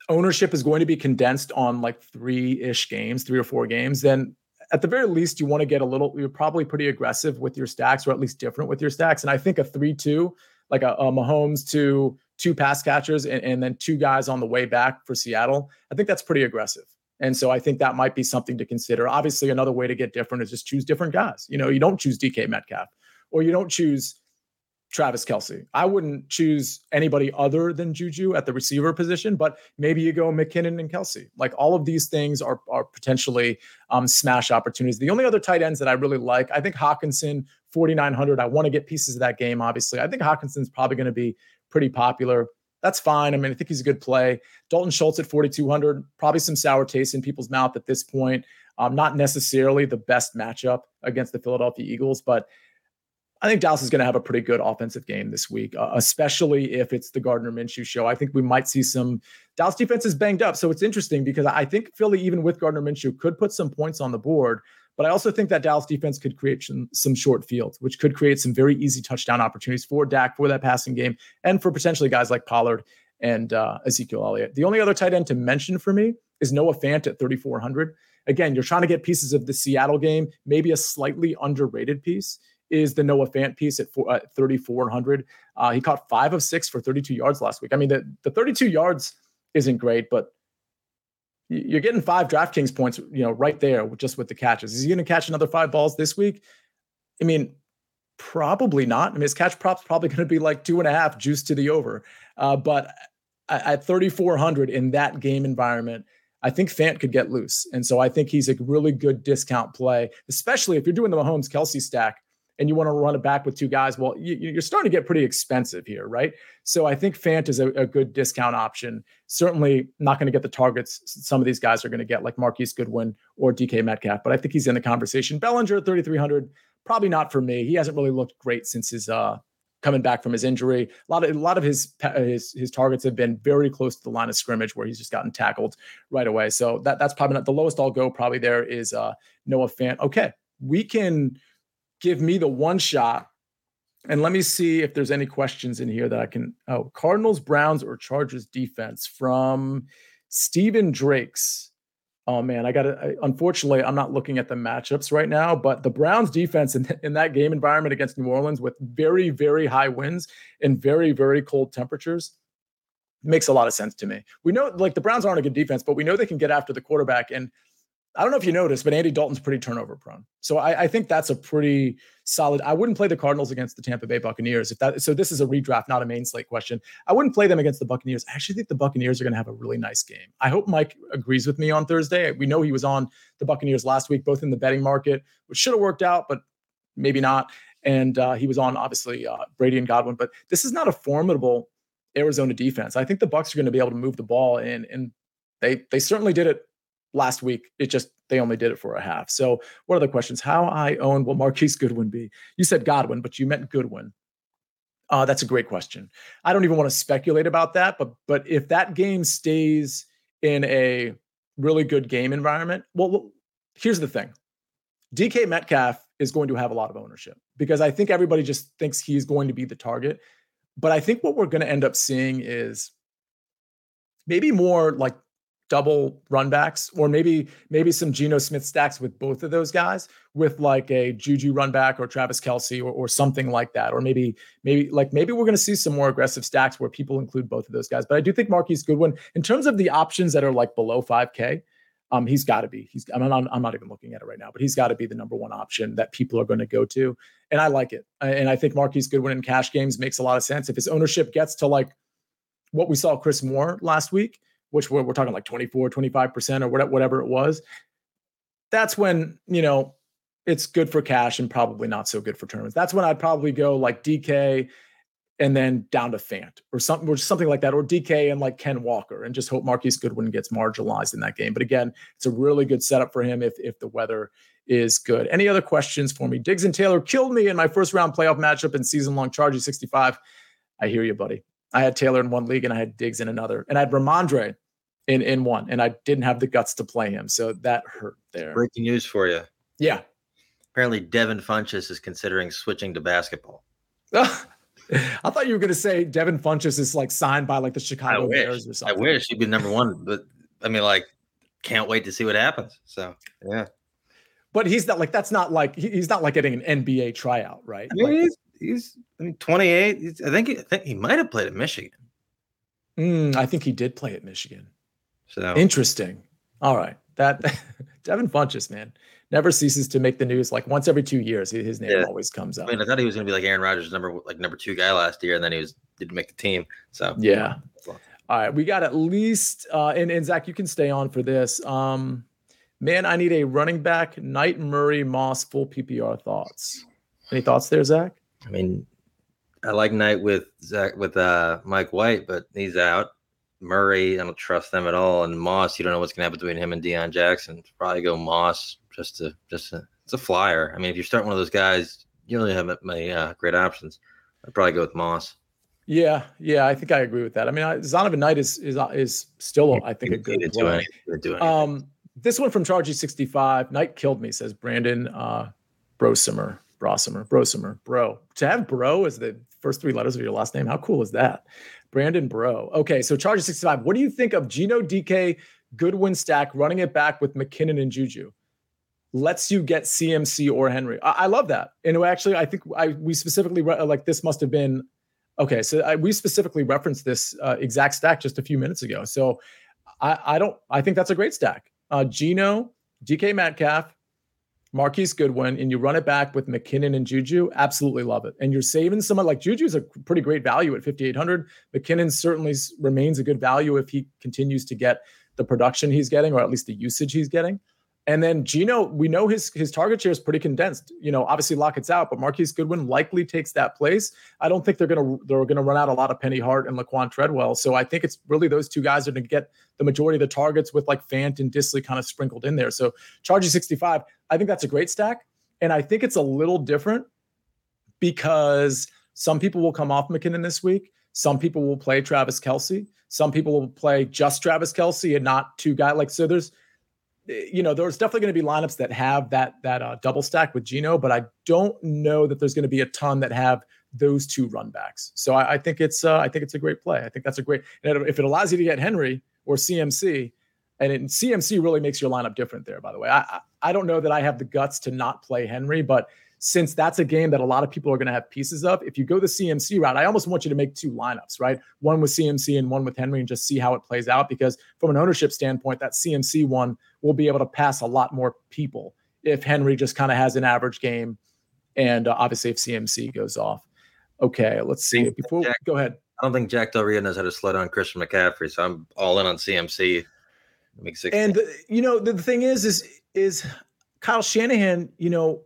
[SPEAKER 2] ownership is going to be condensed on like three ish games, three or four games, then at the very least you want to get a little. You're probably pretty aggressive with your stacks, or at least different with your stacks. And I think a three two, like a, a Mahomes to two pass catchers and, and then two guys on the way back for Seattle, I think that's pretty aggressive. And so I think that might be something to consider. Obviously, another way to get different is just choose different guys. You know, you don't choose DK Metcalf or you don't choose Travis Kelce. I wouldn't choose anybody other than Juju at the receiver position, but maybe you go McKinnon and Kelce. Like all of these things are, are potentially um, smash opportunities. The only other tight ends that I really like, I think Hockenson, 4,900. I want to get pieces of that game, obviously. I think Hockenson's probably going to be pretty popular. that's fine. I mean, I think he's a good play. Dalton Schultz at 4,200, probably some sour taste in people's mouth at this point. Um, not necessarily the best matchup against the Philadelphia Eagles, but I think Dallas is going to have a pretty good offensive game this week, uh, especially if it's the Gardner Minshew show. I think we might see some Dallas defense is banged up. So it's interesting because I think Philly, even with Gardner Minshew, could put some points on the board. But I also think that Dallas defense could create some, some short fields, which could create some very easy touchdown opportunities for Dak for that passing game and for potentially guys like Pollard and uh, Ezekiel Elliott. The only other tight end to mention for me is Noah Fant at 3,400. Again, you're trying to get pieces of the Seattle game, maybe a slightly underrated piece is the Noah Fant piece at, four, 3,400. Uh, he caught five of six for 32 yards last week. I mean, the, the 32 yards isn't great, but you're getting five DraftKings points, you know, right there just with the catches. Is he going to catch another five balls this week? I mean, probably not. I mean, his catch prop's probably going to be like two and a half juice to the over. Uh, but at 3,400 in that game environment, I think Fant could get loose. And so I think he's a really good discount play, especially if you're doing the Mahomes Kelce stack and you want to run it back with two guys, well, you, are starting to get pretty expensive here, right? So I think Fant is a, a good discount option. Certainly not going to get the targets some of these guys are going to get, like Marquise Goodwin or DK Metcalf, but I think he's in the conversation. Bellinger, 3,300, probably not for me. He hasn't really looked great since his uh, coming back from his injury. A lot of a lot of his his his targets have been very close to the line of scrimmage where he's just gotten tackled right away. So that that's probably not the lowest I'll go. Probably there is uh, Noah Fant. Okay, we can give me the one shot. And let me see if there's any questions in here that I can. Oh, Cardinals, Browns, or Chargers defense from Stephen Drakes. Oh man, I got to. Unfortunately, I'm not looking at the matchups right now, but the Browns defense in, in that game environment against New Orleans with very, very high winds and very, very cold temperatures makes a lot of sense to me. We know like the Browns aren't a good defense, but we know they can get after the quarterback. And I don't know if you noticed, but Andy Dalton's pretty turnover prone. So I, I, think that's a pretty solid. I wouldn't play the Cardinals against the Tampa Bay Buccaneers if that. So this is a redraft, not a main slate question. I wouldn't play them against the Buccaneers. I actually think the Buccaneers are going to have a really nice game. I hope Mike agrees with me on Thursday. We know he was on the Buccaneers last week, both in the betting market, which should have worked out, but maybe not. And uh, he was on obviously uh, Brady and Godwin, but this is not a formidable Arizona defense. I think the Bucks are going to be able to move the ball, and and they they certainly did it last week. It just they only did it for a half. So what are the questions? How I own will Marquise Goodwin be? You said Godwin, but you meant Goodwin. Uh, that's a great question. I don't even want to speculate about that, but but if that game stays in a really good game environment, well, here's the thing: DK Metcalf is going to have a lot of ownership because I think everybody just thinks he's going to be the target. But I think what we're going to end up seeing is maybe more like double runbacks, or maybe maybe some Geno Smith stacks with both of those guys, with like a Juju runback or Travis Kelce or, or something like that, or maybe maybe like maybe we're going to see some more aggressive stacks where people include both of those guys. But I do think Marquise Goodwin, in terms of the options that are like below 5K, um, he's got to be. He's. I'm not, I'm not even looking at it right now, but he's got to be the number one option that people are going to go to, and I like it. And I think Marquise Goodwin in cash games makes a lot of sense. If his ownership gets to like what we saw Chris Moore last week, which we're, we're talking like 24, 25% or whatever, whatever it was, that's when, you know, it's good for cash and probably not so good for tournaments. That's when I'd probably go like DK and then down to Fant or something or something like that, or DK and like Ken Walker and just hope Marquise Goodwin gets marginalized in that game. But again, it's a really good setup for him if if the weather is good. Any other questions for me? Diggs and Taylor killed me in my first round playoff matchup in season long Chargy 65. I hear you, buddy. I had Taylor in one league and I had Diggs in another, and I had Rhamondre in in one, and I didn't have the guts to play him, so that hurt there.
[SPEAKER 3] Breaking news for you.
[SPEAKER 2] Yeah.
[SPEAKER 3] Apparently, Devin Funchess is considering switching to basketball.
[SPEAKER 2] I thought you were going to say Devin Funchess is like signed by like the Chicago Bears or something.
[SPEAKER 3] I wish he'd be number one, but I mean, like, can't wait to see what happens. So, yeah.
[SPEAKER 2] But he's not like that's not like he's not like getting an NBA tryout, right?
[SPEAKER 3] I mean,
[SPEAKER 2] like,
[SPEAKER 3] he's, I mean, 28. He's, I think he, I think he might have played at Michigan.
[SPEAKER 2] Mm, I think he did play at Michigan.
[SPEAKER 3] So
[SPEAKER 2] interesting. All right, that Devin Funchess, man, never ceases to make the news. Like once every two years, his name yeah. always comes up.
[SPEAKER 3] I mean, I thought he was going to be like Aaron Rodgers, number like number two guy last year, and then he was didn't make the team. So
[SPEAKER 2] yeah. All right, we got at least, uh, and, and Zach, you can stay on for this. Um, man, I need a running back, Knight Murray Moss full PPR thoughts. Any thoughts there, Zach?
[SPEAKER 3] I mean, I like Knight with Zach with uh Mike White, but he's out. Murray, I don't trust them at all. And Moss, you don't know what's gonna happen between him and Deon Jackson. Probably go Moss just to just to, it's a flyer. I mean, if you start one of those guys, you don't really have many uh, great options. I'd probably go with Moss.
[SPEAKER 2] Yeah, yeah, I think I agree with that. I mean, I, Zonovan Knight is is is still, I think, a good play.
[SPEAKER 3] anything, do anything.
[SPEAKER 2] Um, this one from Chargy sixty five. Knight killed me, says Brandon uh, Brosimer, Brosimer, Brosimer, bro. To have bro as the first three letters of your last name, how cool is that? Brandon Bro. Okay, so sixty five. What do you think of Geno DK Goodwin stack running it back with McKinnon and Juju? lets you get CMC or Henry. I, I love that. And actually, I think I we specifically re- like this must have been okay. So I, we specifically referenced this uh, exact stack just a few minutes ago. So I, I don't. I think that's a great stack. Uh, Geno, DK Metcalf, Marquise Goodwin, and you run it back with McKinnon and Juju. Absolutely love it. And you're saving someone like Juju's a pretty great value at 5,800. McKinnon certainly remains a good value if he continues to get the production he's getting, or at least the usage he's getting. And then Geno, we know his his target share is pretty condensed. You know, obviously Lockett's out, but Marquise Goodwin likely takes that place. I don't think they're gonna they're gonna run out a lot of Penny Hart and Laquan Treadwell. So I think it's really those two guys are gonna get the majority of the targets with like Fant and Dissly kind of sprinkled in there. So Chargy 65, I think that's a great stack. And I think it's a little different because some people will come off McKinnon this week. Some people will play Travis Kelce. Some people will play just Travis Kelce and not two guys. Like so, there's you know, there's definitely going to be lineups that have that that uh, double stack with Geno, but I don't know that there's going to be a ton that have those two run backs. So I, I think it's uh, I think it's a great play. I think that's a great. And if it allows you to get Henry or CMC, and it, CMC really makes your lineup different there. By the way, I I don't know that I have the guts to not play Henry, but since that's a game that a lot of people are going to have pieces of. If you go the CMC route, I almost want you to make two lineups, right? One with CMC and one with Henry and just see how it plays out. Because from an ownership standpoint, that CMC one will be able to pass a lot more people if Henry just kind of has an average game. And uh, obviously, if CMC goes off. Okay, let's see. Before Jack, go ahead.
[SPEAKER 3] I don't think Jack Del Rio knows how to slow down Christian McCaffrey, so I'm all in on CMC.
[SPEAKER 2] Make six. And you know the, the thing is, is is Kyle Shanahan. You know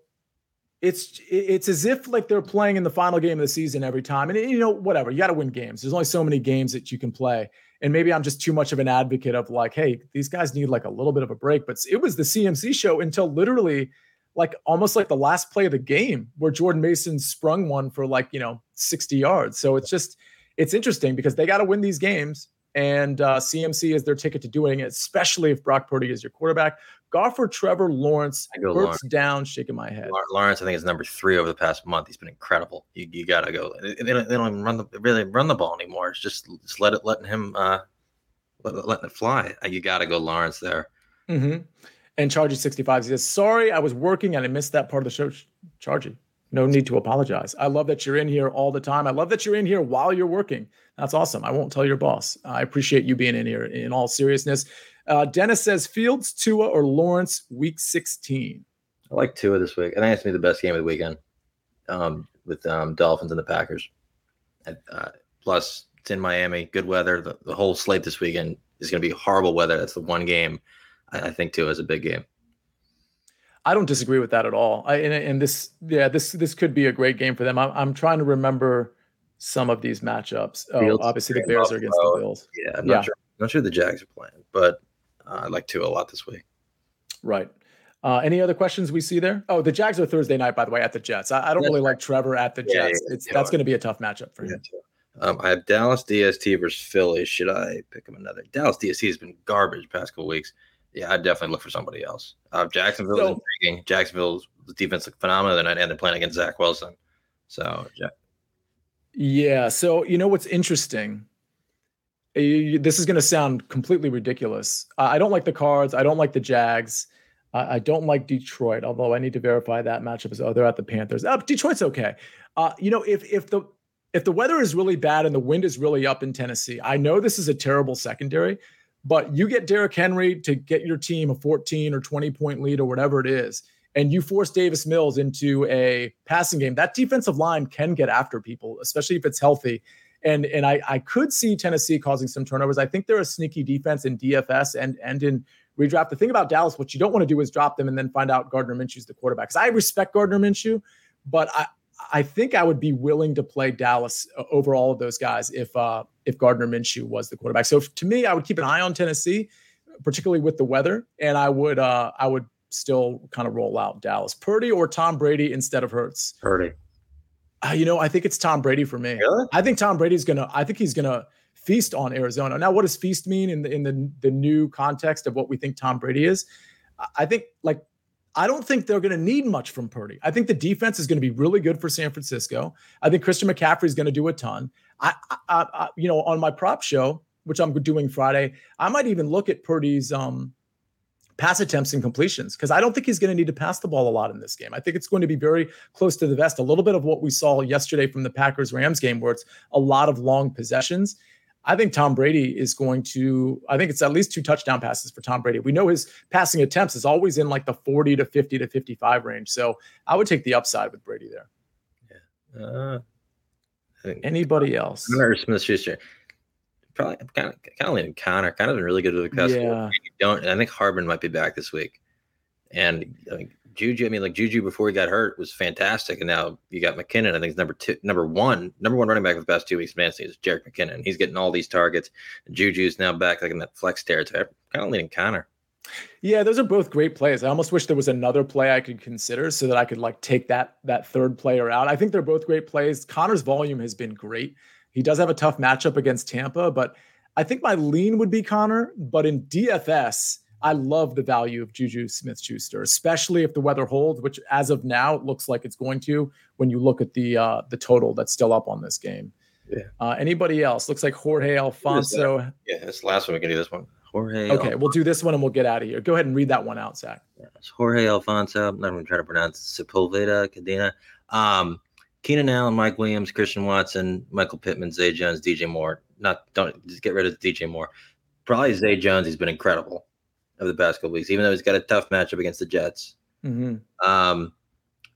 [SPEAKER 2] it's it's as if like they're playing in the final game of the season every time. And you know, whatever, you got to win games. There's only so many games that you can play. And maybe I'm just too much of an advocate of like, hey, these guys need like a little bit of a break. But it was the CMC show until literally like almost like the last play of the game where Jordan Mason sprung one for like, you know, 60 yards. So it's just it's interesting because they got to win these games. And uh, CMC is their ticket to doing it, especially if Brock Purdy is your quarterback. Goff or Trevor Lawrence hurts Lawrence. down, shaking my head.
[SPEAKER 3] Lawrence, I think, is number three over the past month. He's been incredible. You, you got to go. They don't, they don't even run the really run the ball anymore. It's just just let it letting him uh, let, letting it fly. Uh, you got to go Lawrence there.
[SPEAKER 2] Mm-hmm. And Chargy sixty five says, "Sorry, I was working and I missed that part of the show." Chargy, no need to apologize. I love that you're in here all the time. I love that you're in here while you're working. That's awesome. I won't tell your boss. I appreciate you being in here in all seriousness. Uh, Dennis says Fields, Tua, or Lawrence, week 16.
[SPEAKER 3] I like Tua this week. I think it's going to be the best game of the weekend um, with um, Dolphins and the Packers. And, uh, plus, it's in Miami, good weather. The, the whole slate this weekend is going to be horrible weather. That's the one game I, I think Tua is a big game.
[SPEAKER 2] I don't disagree with that at all. I, and, and, this, yeah, this this could be a great game for them. I'm, I'm trying to remember some of these matchups. Oh, obviously the Bears are against the Bills.
[SPEAKER 3] Yeah, I'm not yeah. sure. I'm not sure the Jags are playing, but uh, I like Tua a lot this week.
[SPEAKER 2] Right. Uh, any other questions we see there? Oh, the Jags are Thursday night, by the way, at the Jets. I, I don't really like Trevor at the yeah, Jets. Yeah, it's, that's going to be a tough matchup for him.
[SPEAKER 3] Um, I have Dallas DST versus Philly. Should I pick him another? Dallas DST has been garbage past couple weeks. Yeah, I'd definitely look for somebody else. Uh, Jacksonville so, is intriguing. Jacksonville's defense look phenomenal. They're not and they're playing against Zach Wilson. So yeah.
[SPEAKER 2] Yeah. So you know what's interesting this is going to sound completely ridiculous. I don't like the Cards. I don't like the Jags. I don't like Detroit, although I need to verify that matchup is oh they're at the Panthers. Oh, Detroit's okay. Uh, you know if if the if the weather is really bad and the wind is really up in Tennessee, I know this is a terrible secondary, but you get Derrick Henry to get your team a 14 or 20 point lead or whatever it is, and you force Davis Mills into a passing game. That defensive line can get after people, especially if it's healthy. And and I, I could see Tennessee causing some turnovers. I think they're a sneaky defense in DFS and and in redraft. The thing about Dallas, what you don't want to do is drop them and then find out Gardner Minshew's the quarterback. Because I respect Gardner Minshew, but I I think I would be willing to play Dallas over all of those guys if uh, if Gardner Minshew was the quarterback. So to me, I would keep an eye on Tennessee, particularly with the weather, and I would uh, I would still kind of roll out Dallas, Purdy or Tom Brady instead of Hurts.
[SPEAKER 3] Purdy.
[SPEAKER 2] Uh, you know, I think it's Tom Brady for me.
[SPEAKER 3] Really?
[SPEAKER 2] I think Tom Brady's gonna. I think he's gonna feast on Arizona. Now, what does feast mean in the in the the new context of what we think Tom Brady is? I think like I don't think they're going to need much from Purdy. I think the defense is going to be really good for San Francisco. I think Christian McCaffrey is going to do a ton. I, I, I, you know, on my prop show, which I'm doing Friday, I might even look at Purdy's um, pass attempts and completions because I don't think he's going to need to pass the ball a lot in this game. I think it's going to be very close to the vest. A little bit of what we saw yesterday from the Packers Rams game, where it's a lot of long possessions. I think Tom Brady is going to, I think it's at least two touchdown passes for Tom Brady. We know his passing attempts is always in like the 40 to 50 to 55 range. So I would take the upside with Brady there.
[SPEAKER 3] Yeah. Uh,
[SPEAKER 2] Anybody else?
[SPEAKER 3] Hunter Smith Schuster. Probably kind of kind of leaning Connor. Kind of been really good with the past.
[SPEAKER 2] Yeah.
[SPEAKER 3] Don't I think Hardman might be back this week. And I think Juju, I mean, like Juju before he got hurt was fantastic, and now you got McKinnon. I think it's number two, number one, number one running back for the past two weeks. Fantasy is Jerick McKinnon. He's getting all these targets. Juju's now back like in that flex territory. Kind of leading Connor.
[SPEAKER 2] Yeah, those are both great plays. I almost wish there was another play I could consider so that I could like take that that third player out. I think they're both great plays. Connor's volume has been great. He does have a tough matchup against Tampa, but I think my lean would be Connor. But in DFS, I love the value of Juju Smith Schuster, especially if the weather holds, which as of now it looks like it's going to when you look at the uh, the total that's still up on this game.
[SPEAKER 3] Yeah.
[SPEAKER 2] Uh, anybody else? Looks like Jorge Alfonso.
[SPEAKER 3] Yeah, that's the last one. We can do this one. Jorge.
[SPEAKER 2] Okay, we'll do this one and we'll get out of here. Go ahead and read that one out, Zach.
[SPEAKER 3] It's Jorge Alfonso. I'm not even trying to pronounce Sepulveda Cadena. Um, Keenan Allen, Mike Williams, Christian Watson, Michael Pittman, Zay Jones, DJ Moore. Not don't just get rid of DJ Moore. Probably Zay Jones. He's been incredible of the past couple weeks, even though he's got a tough matchup against the Jets.
[SPEAKER 2] Mm-hmm.
[SPEAKER 3] Um,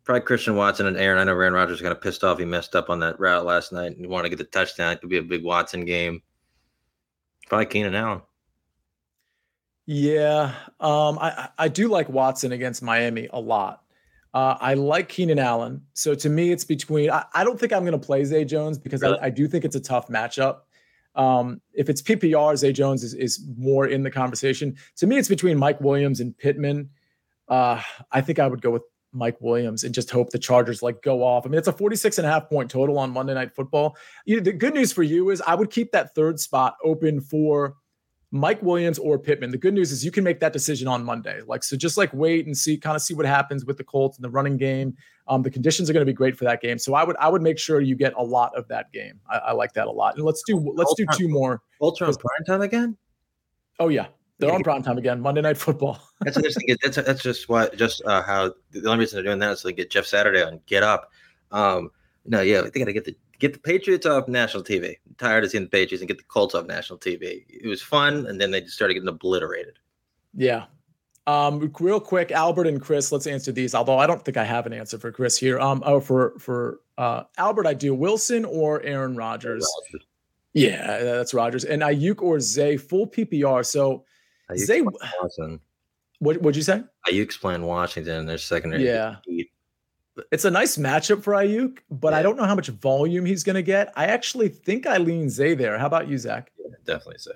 [SPEAKER 3] probably Christian Watson and Aaron. I know Aaron Rodgers kind of pissed off. He messed up on that route last night and he wanted to get the touchdown. It could be a big Watson game. Probably Keenan Allen.
[SPEAKER 2] Yeah, um, I I do like Watson against Miami a lot. Uh, I like Keenan Allen. So to me, it's between. I, I don't think I'm going to play Zay Jones because
[SPEAKER 3] Really?
[SPEAKER 2] I, I do think it's a tough matchup. Um, if it's PPR, Zay Jones is, is more in the conversation. To me, it's between Mike Williams and Pittman. Uh, I think I would go with Mike Williams and just hope the Chargers like go off. I mean, it's a 46 and a half point total on Monday Night Football. You the good news for you is I would keep that third spot open for Mike Williams or Pittman. The good news is you can make that decision on Monday. Like, so just like wait and see, kind of see what happens with the Colts and the running game. Um, the conditions are going to be great for that game. So I would, I would make sure you get a lot of that game. I, I like that a lot. And let's do, let's do two more.
[SPEAKER 3] Ultra on prime time again.
[SPEAKER 2] Oh yeah. They're on prime time again, Monday night football.
[SPEAKER 3] That's interesting. That's that's just what just uh, how the only reason they're doing that is so they get Jeff Saturday on Get Up. Um, no, yeah, they got to get the get the Patriots off national TV. I'm tired of seeing the Patriots and get the Colts off national TV. It was fun, and then they just started getting obliterated.
[SPEAKER 2] Yeah. Um, real quick, Albert and Chris, let's answer these. Although I don't think I have an answer for Chris here. Um, oh, for for uh, Albert, I do. Wilson or Aaron Rodgers? Yeah, that's Rodgers. And Aiyuk or Zay, full PPR. So
[SPEAKER 3] Aiyuk
[SPEAKER 2] Zay,
[SPEAKER 3] Washington.
[SPEAKER 2] what would you say?
[SPEAKER 3] Aiyuk's playing Washington. Their secondary.
[SPEAKER 2] Yeah. It's a nice matchup for Aiyuk, but I don't know how much volume he's going to get. I actually think I lean Zay there. How about you, Zach?
[SPEAKER 3] definitely Zay.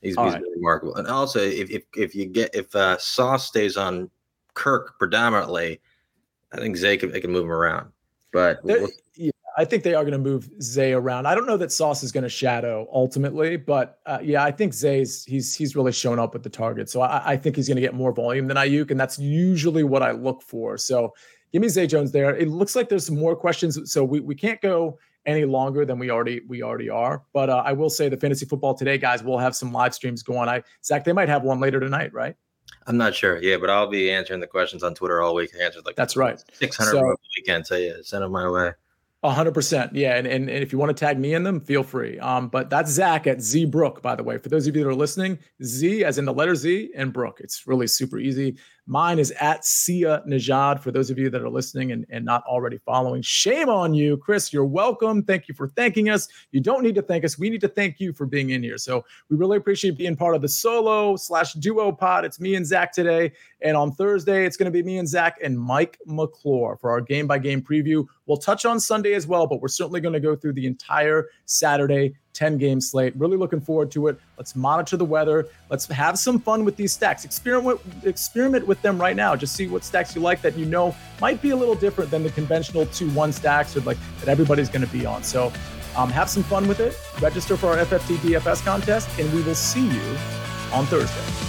[SPEAKER 3] he's,
[SPEAKER 2] All
[SPEAKER 3] he's
[SPEAKER 2] right.
[SPEAKER 3] been remarkable. And also, if if if you get if uh, Sauce stays on Kirk predominantly, I think Zay can, they can move him around. But we'll-
[SPEAKER 2] yeah, I think they are going to move Zay around. I don't know that Sauce is going to shadow ultimately, but uh, yeah, I think Zay's he's he's really shown up with the target. So I, I think he's going to get more volume than Aiyuk, and that's usually what I look for. So give me Zay Jones there. It looks like there's some more questions, so we we can't go any longer than we already we already are. But uh, I will say the fantasy football today, guys, we'll have some live streams going. I Zach, they might have one later tonight, right?
[SPEAKER 3] I'm not sure. Yeah, but I'll be answering the questions on Twitter all week. I answered like
[SPEAKER 2] That's right.
[SPEAKER 3] 600
[SPEAKER 2] So-
[SPEAKER 3] weekend. So yeah, send them my way.
[SPEAKER 2] A hundred percent. Yeah. And, and and if you want to tag me in them, feel free. Um, but that's Zach at Z Brook, by the way. For those of you that are listening, Z as in the letter Z and Brook. It's really super easy. Mine is at Sia Nejad. for those of you that are listening and, and not already following. Shame on you, Chris. You're welcome. Thank you for thanking us. You don't need to thank us. We need to thank you for being in here. So we really appreciate being part of the solo slash duo pod. It's me and Zach today. And on Thursday, it's going to be me and Zach and Mike McClure for our game by game preview. We'll touch on Sunday as well, but we're certainly going to go through the entire Saturday 10 game slate. Really looking forward to it. Let's monitor the weather. Let's have some fun with these stacks. Experiment experiment with them right now. Just see what stacks you like that you know might be a little different than the conventional 2-1 stacks or like that everybody's going to be on. So um, have some fun with it. Register for our FFT DFS contest, and we will see you on Thursday.